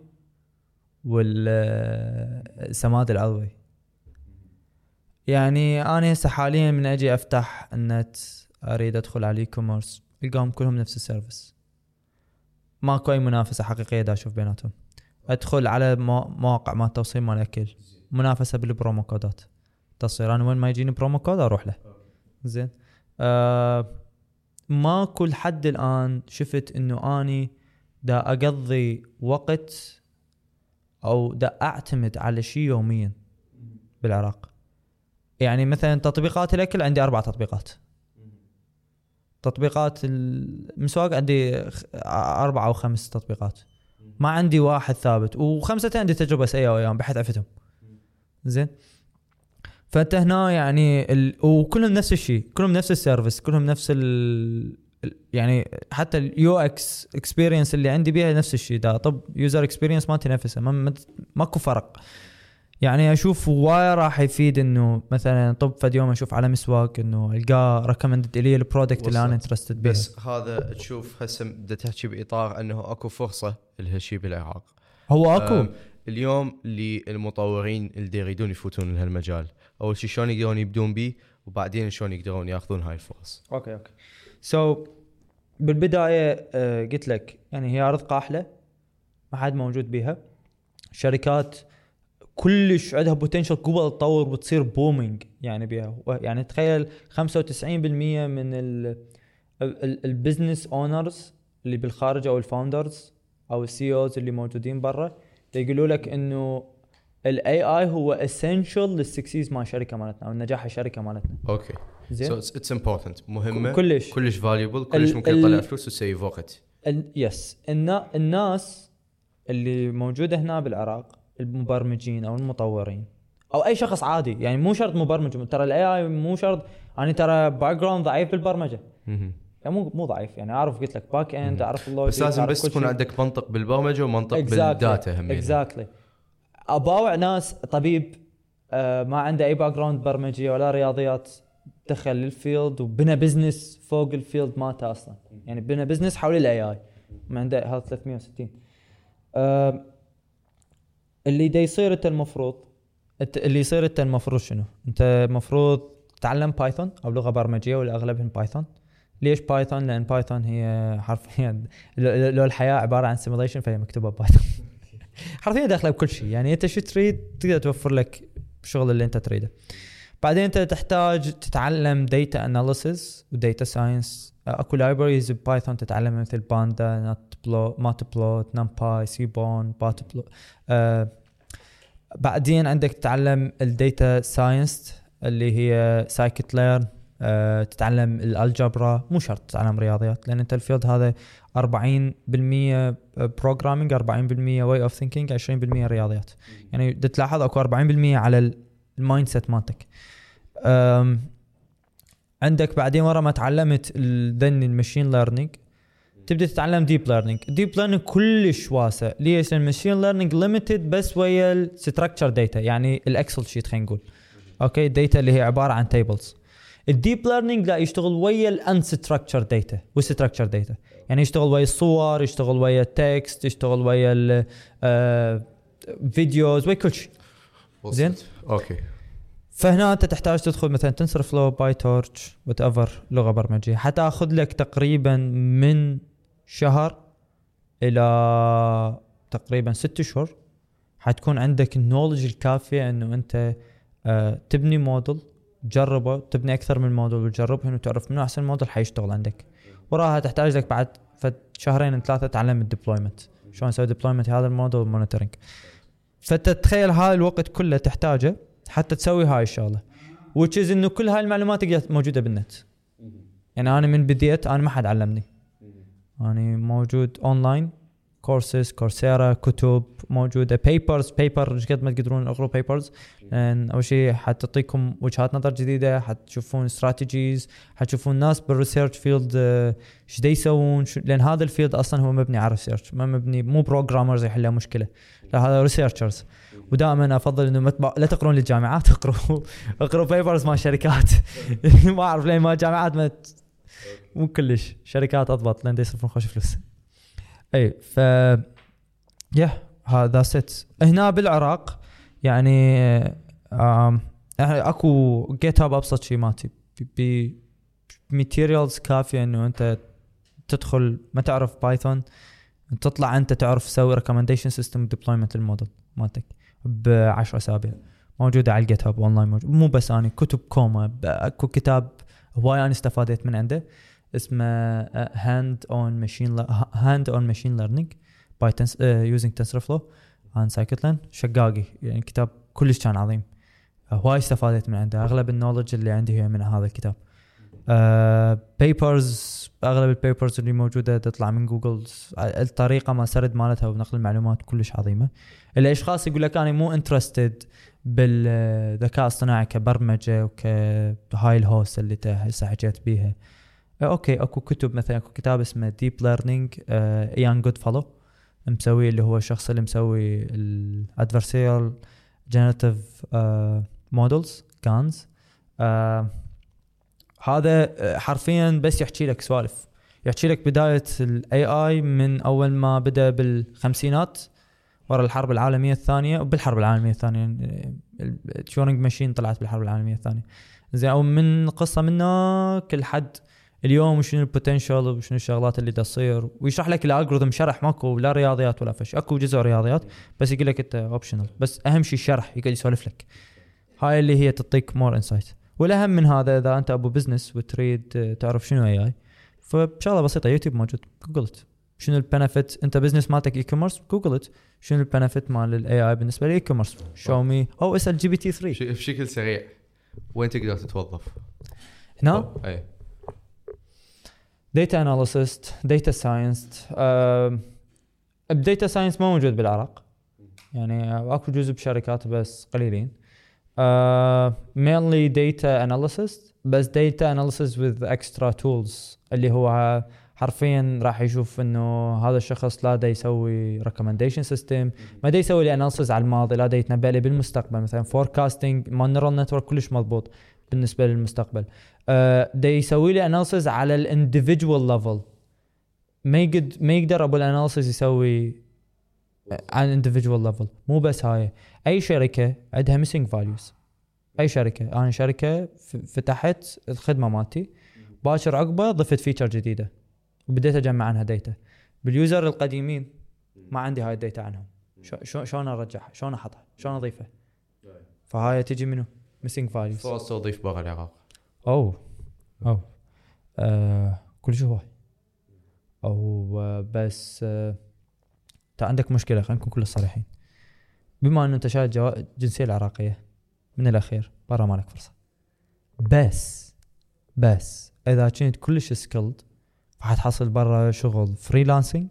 والسماد العضوي. يعني أنا هسه حاليا من أجي أفتح النت أريد أدخل على ال e-commerce القاهم كلهم نفس ال service ماكو اي منافسة حقيقية دا أشوف بيناتهم. أدخل على مو- مواقع مال توصيل مال أكل. منافسة بال promo code ات. تصير أنا وين ما يجيني promo code أروح له. زين. آه ماكو لحد الآن شفت إنه أني دا أقضي وقت أو دا أعتمد على شيء يوميا بالعراق. يعني مثلا تطبيقات الأكل عندي أربع تطبيقات. تطبيقات المسواق عندي أربع أو خمس تطبيقات. ما عندي واحد ثابت وخمسه عندي تجربة سيئة وياهم بحث عفتهم زين؟ فأنت هنا يعني ال... وكلهم نفس الشيء كلهم نفس ال service كلهم نفس ال... يعني حتى ال UX experience اللي عندي بيها نفس الشيء ده طب user experience ما ما- ماكو فرق. يعني أشوف وايد راح يفيد إنه مثلا طب فد يوم أشوف على مسواق إنه ألقاه recommended لي ال product اللي أنا. interested بيه بس هذا تشوف هسه بدك تحكي بإطار إنه أكو فرصة لهالشيء بالعراق هو أكو. اليوم للمطورين اللي يريدون يفوتون لهالمجال أول شيء شلون يقدرون يبدون به وبعدين شلون يقدرون يأخذون هاي الفرص. okay okay. So بالبداية آه، قلت لك يعني هي أرض قاحلة ما حد موجود بيها. شركات كلش عندها potential قبل تطور وتصير booming يعني بيها. يعني تخيل 95% من ال business owners اللي بالخارج أو ال founders أو ال CEOs اللي موجودين برا يقولوا لك إنه ال AI هو essential لل success مال الشركة مالتنا أو نجاح الشركة مالتنا. okay. زين؟ so it's important مهمة. كلش. كلش valuable كلش ال- ممكن تطلع فلوس وت save وقت yes النا الناس اللي موجودة هنا بالعراق المبرمجين أو المطورين أو أي شخص عادي. يعني مو شرط مبرمج ترى ال AI مو شرط. أنا ترى background ضعيف بالبرمجة. يعني مو مو ضعيف. يعني أعرف قلت لك backend أعرف ال logic بس لازم بس تكون. عندك منطق بالبرمجة ومنطق بال data هم يعني. exactly أباوع ناس طبيب آه ما عنده أي background برمجية ولا رياضيات دخل لل field وبنى business فوق ال field مالته أصلا. يعني بنى business حول ال AI ما عنده هذا 360 آه اللي دا يصير انت المفروض اللي يصير انت المفروض شنو؟ انت المفروض تتعلم Python أو لغة برمجية والاغلبهم Python ليش Python؟ لأن Python هي حرفيا لو الحياة عبارة عن simulation فهي مكتوبة Python حرفيا داخلة بكل شيء. يعني أنت شو تريد؟ تقدر توفر لك الشغل اللي أنت تريده. بعدين أنت تحتاج تتعلم data analysis و data science أكو libraries ب Python تتعلم مثل Pandas Matplot Matplot NumPy Seaborn Matplot آه بعدين عندك تتعلم ال data science اللي هي scikit-learn آه تتعلم ال algebra. مو شرط تتعلم رياضيات لأن أنت ال field هذا 40% programming 40% way of thinking 20% رياضيات. يعني تلاحظ أكو 40% على ال mindset مالتك. أم، عندك بعدين ورا ما تعلمت هذن ال machine learning تبدأ تتعلم deep learning ال deep learning كلش واسع. ليش؟ ال machine learning limited بس ويا ال structured data يعني ال Excel sheet خلينا نقول. okay ال data اللي هي عبارة عن tables ال deep learning لا يشتغل ويا ال unstructured data وال structured data يعني يشتغل ويا الصور يشتغل ويا ال text يشتغل ويا ال- آه، videos ويا كل شيء. زين. okay فهنا أنت تحتاج تدخل مثلا TensorFlow PyTorch whatever لغة برمجية. حتأخذ لك تقريبا من شهر إلى تقريبا ست اشهر حتكون عندك ال knowledge الكافية إنه أنت آه تبني موديل تجربه تبني أكثر من موديل وتجربهم وتعرف منو أحسن موديل حيشتغل عندك. وراها تحتاج لك بعد فد شهرين ثلاثة تتعلم ال deployment شلون نسوي deployment هذا ال model وال monitoring فانت تخيل هاي الوقت كله تحتاجه حتى تسوي هاي الشغلة which is إنه كل هاي المعلومات موجودة بالنت. يعني أنا من بديت أنا ما حد علمني. أنا موجود online courses Coursera كتب موجودة papers paper إيش قد ما تقدرون اقروا papers لأن أول شيء حتعطيكم وجهات نظر جديدة حتشوفون strategies حتشوفون ناس بال research field إيش دا يسوون لأن هذا ال field أصلا هو مبني على research ما مبني مو programmers يحلوا مشكلة. لا هذا researchers ودائما أفضل إنه ما تبع- لا تقرون للجامعات اقروا اقروا papers مال شركات. ما أعرف ليه ما جامعات ما مو كلش. شركات أضبط لأن يصرفون خوش فلوس. إي ف يا هذا ست هنا بالعراق يعني آم، يعني أكو GitHub ابسط شيء ماتي ب materials كافية إنه أنت تدخل ما تعرف Python تطلع أنت تعرف تسوي recommendation system deployment ال model مالتك ب 10 أسابيع. موجودة على ال GitHub online موجود. مو بس اني كتب كوما أكو كتاب هواي أنا استفادت من عنده اسمه hands-on machine hands-on machine learning by using TensorFlow and scikit-learn شقاقي يعني كتاب كلش كان عظيم. هواي استفادت من عنده أغلب ال knowledge اللي عندي هي من هذا الكتاب. papers أغلب ال papers اللي موجودة تطلع من جوجل الطريقة ما سرد مالتها ونقل المعلومات كلش عظيمة. الأشخاص يقول لك أنا مو interested بالذكاء الاصطناعي كبرمجة وكهاي الهوست اللي هسه حكيت بيها. أوكي أكو كتب مثلا أكو كتاب اسمه deep learning Ian Goodfellow مسوي اللي هو الشخص اللي مسوي ال adversarial generative models GANs هذا آه، حرفيا بس يحكي لك سوالف. يحكي لك بداية ال AI من أول ما بدأ بالخمسينات. ورا الحرب العالمية الثانية وبالحرب العالمية الثانية Turing machine طلعت بالحرب العالمية الثانية. زين أو من قصة منه لحد اليوم وشنو ال potential وشنو الشغلات اللي تصير. ويشرح لك ال algorithm شرح ماكو لا رياضيات ولا شي. أكو جزء رياضيات بس يقول لك إنت optional بس أهم شيء الشرح يقعد يسولف لك. هاي اللي هي تعطيك more insight والأهم من هذا إذا أنت أبو business وتريد تعرف شنو AI فبشغله بسيطة يوتيوب موجود جوجلت شنو ال benefit؟ انت business مالتك e-commerce جوجلت شنو ال benefit مال ال AI بالنسبة لل e-commerce show me أو اسأل GPT 3 بشكل سريع. وين تقدر تتوظف؟ هنا؟ أي. data analyst data science ال data science ما موجود بالعراق. يعني أكو جزء بشركات بس قليلين. mainly data analyst بس data analysis with extra tools اللي هو حرفيا راح يشوف إنه هذا الشخص لا دا يسوي recommendation system ما دا يسوي لي analysis على الماضي لا دا يتنبأ لي بالمستقبل. مثلا forecasting ما neural network كلش مضبوط بالنسبة للمستقبل. آه دا يسوي لي analysis على ال individual level ما يقدر ما يقدر أبو ال analysis يسوي على ال individual level مو بس هاي. أي شركة عندها missing values أي شركة. أنا شركة فتحت الخدمة مالتي. باكر عقبه ضفت feature جديدة. وبديت أجمع عنها data بال user القديمين ما عندي هاي ال data عنهم. شلون أرجعها؟ شلون أحطها؟ شلون اضيفها فهاي تجي منو؟ missing values فرص توظيف برا العراق. أو أو. آه كل شيء هواي. أو آه بس آه عندك مشكلة خلينا نكون كل صريحين. بما إنه أنت شايل الجنسيه العراقية من الأخير برا مالك فرصة. بس بس إذا كنت كلش skilled حتحصل برا شغل freelancing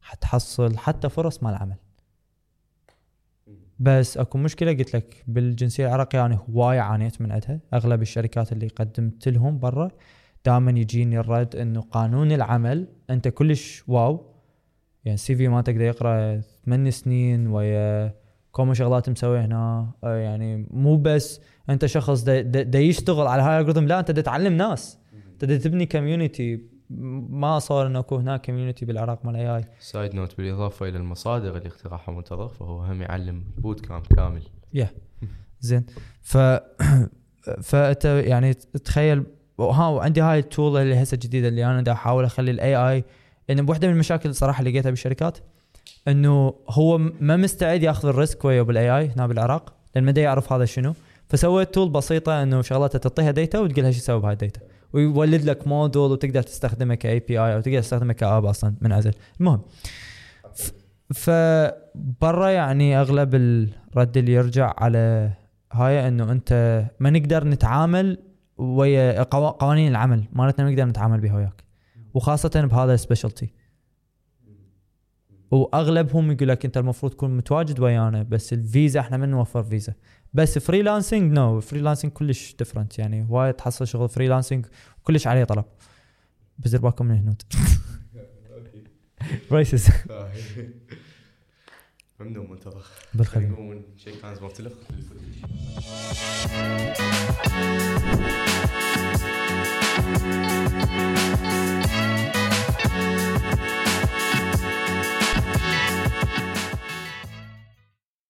حتحصل حتى فرص مال عمل. بس أكو مشكلة قلت لك بالجنسية العراقية أنا هواي عانيت من عندها. أغلب الشركات اللي قدمت لهم برا دائما يجيني الرد إنه قانون العمل أنت كلش wow. يعني CV مالتك يقرأ ثمان سنين ويا كم شغلات مسوي هنا. آه، يعني مو بس أنت شخص دا, يشتغل على هاي ال algorithm لا أنت دا تعلم ناس. أنت دا تبني community ما صار إنه أكو هناك community بالعراق مال AI side note بالإضافة إلى المصادر اللي اقترحها منتظر فهو هم يعلم boot camp كامل. يا زين. ف فأنت يعني تخيل ها وعندي هاي ال tool اللي هسه جديدة اللي أنا دا أحاول أخلي ال AI لأن بوحدة من المشاكل الصراحه اللي لقيتها بالشركات إنه هو ما مستعد ياخذ ال risk ويا بال AI هنا بالعراق لأن ما يعرف هذا شنو. فسويت tool بسيطة إنه شغلات تعطيها data وتقول لها شو تسوي بهاي ال data ويولد لك موديل وتقدر تستخدمه ك API أو تقدر تستخدمه ك app أصلا من عزل المهم فبرا يعني أغلب الرد اللي يرجع على هاي إنه أنت ما نقدر نتعامل ويا قوانين العمل مالتنا ما نقدر نتعامل بها وياك. وخاصة بهذا ال specialty وأغلبهم يقول لك أنت المفروض تكون متواجد ويانا بس الفيزا إحنا ما نوفر فيزا. بس freelancing no no. freelancing كلش different يعني وايد تحصل شغل freelancing كلش عليه طلب. بزر بالكم من الهنود برايسز ممنون منتظر بالخير نقوم كان مرتلخ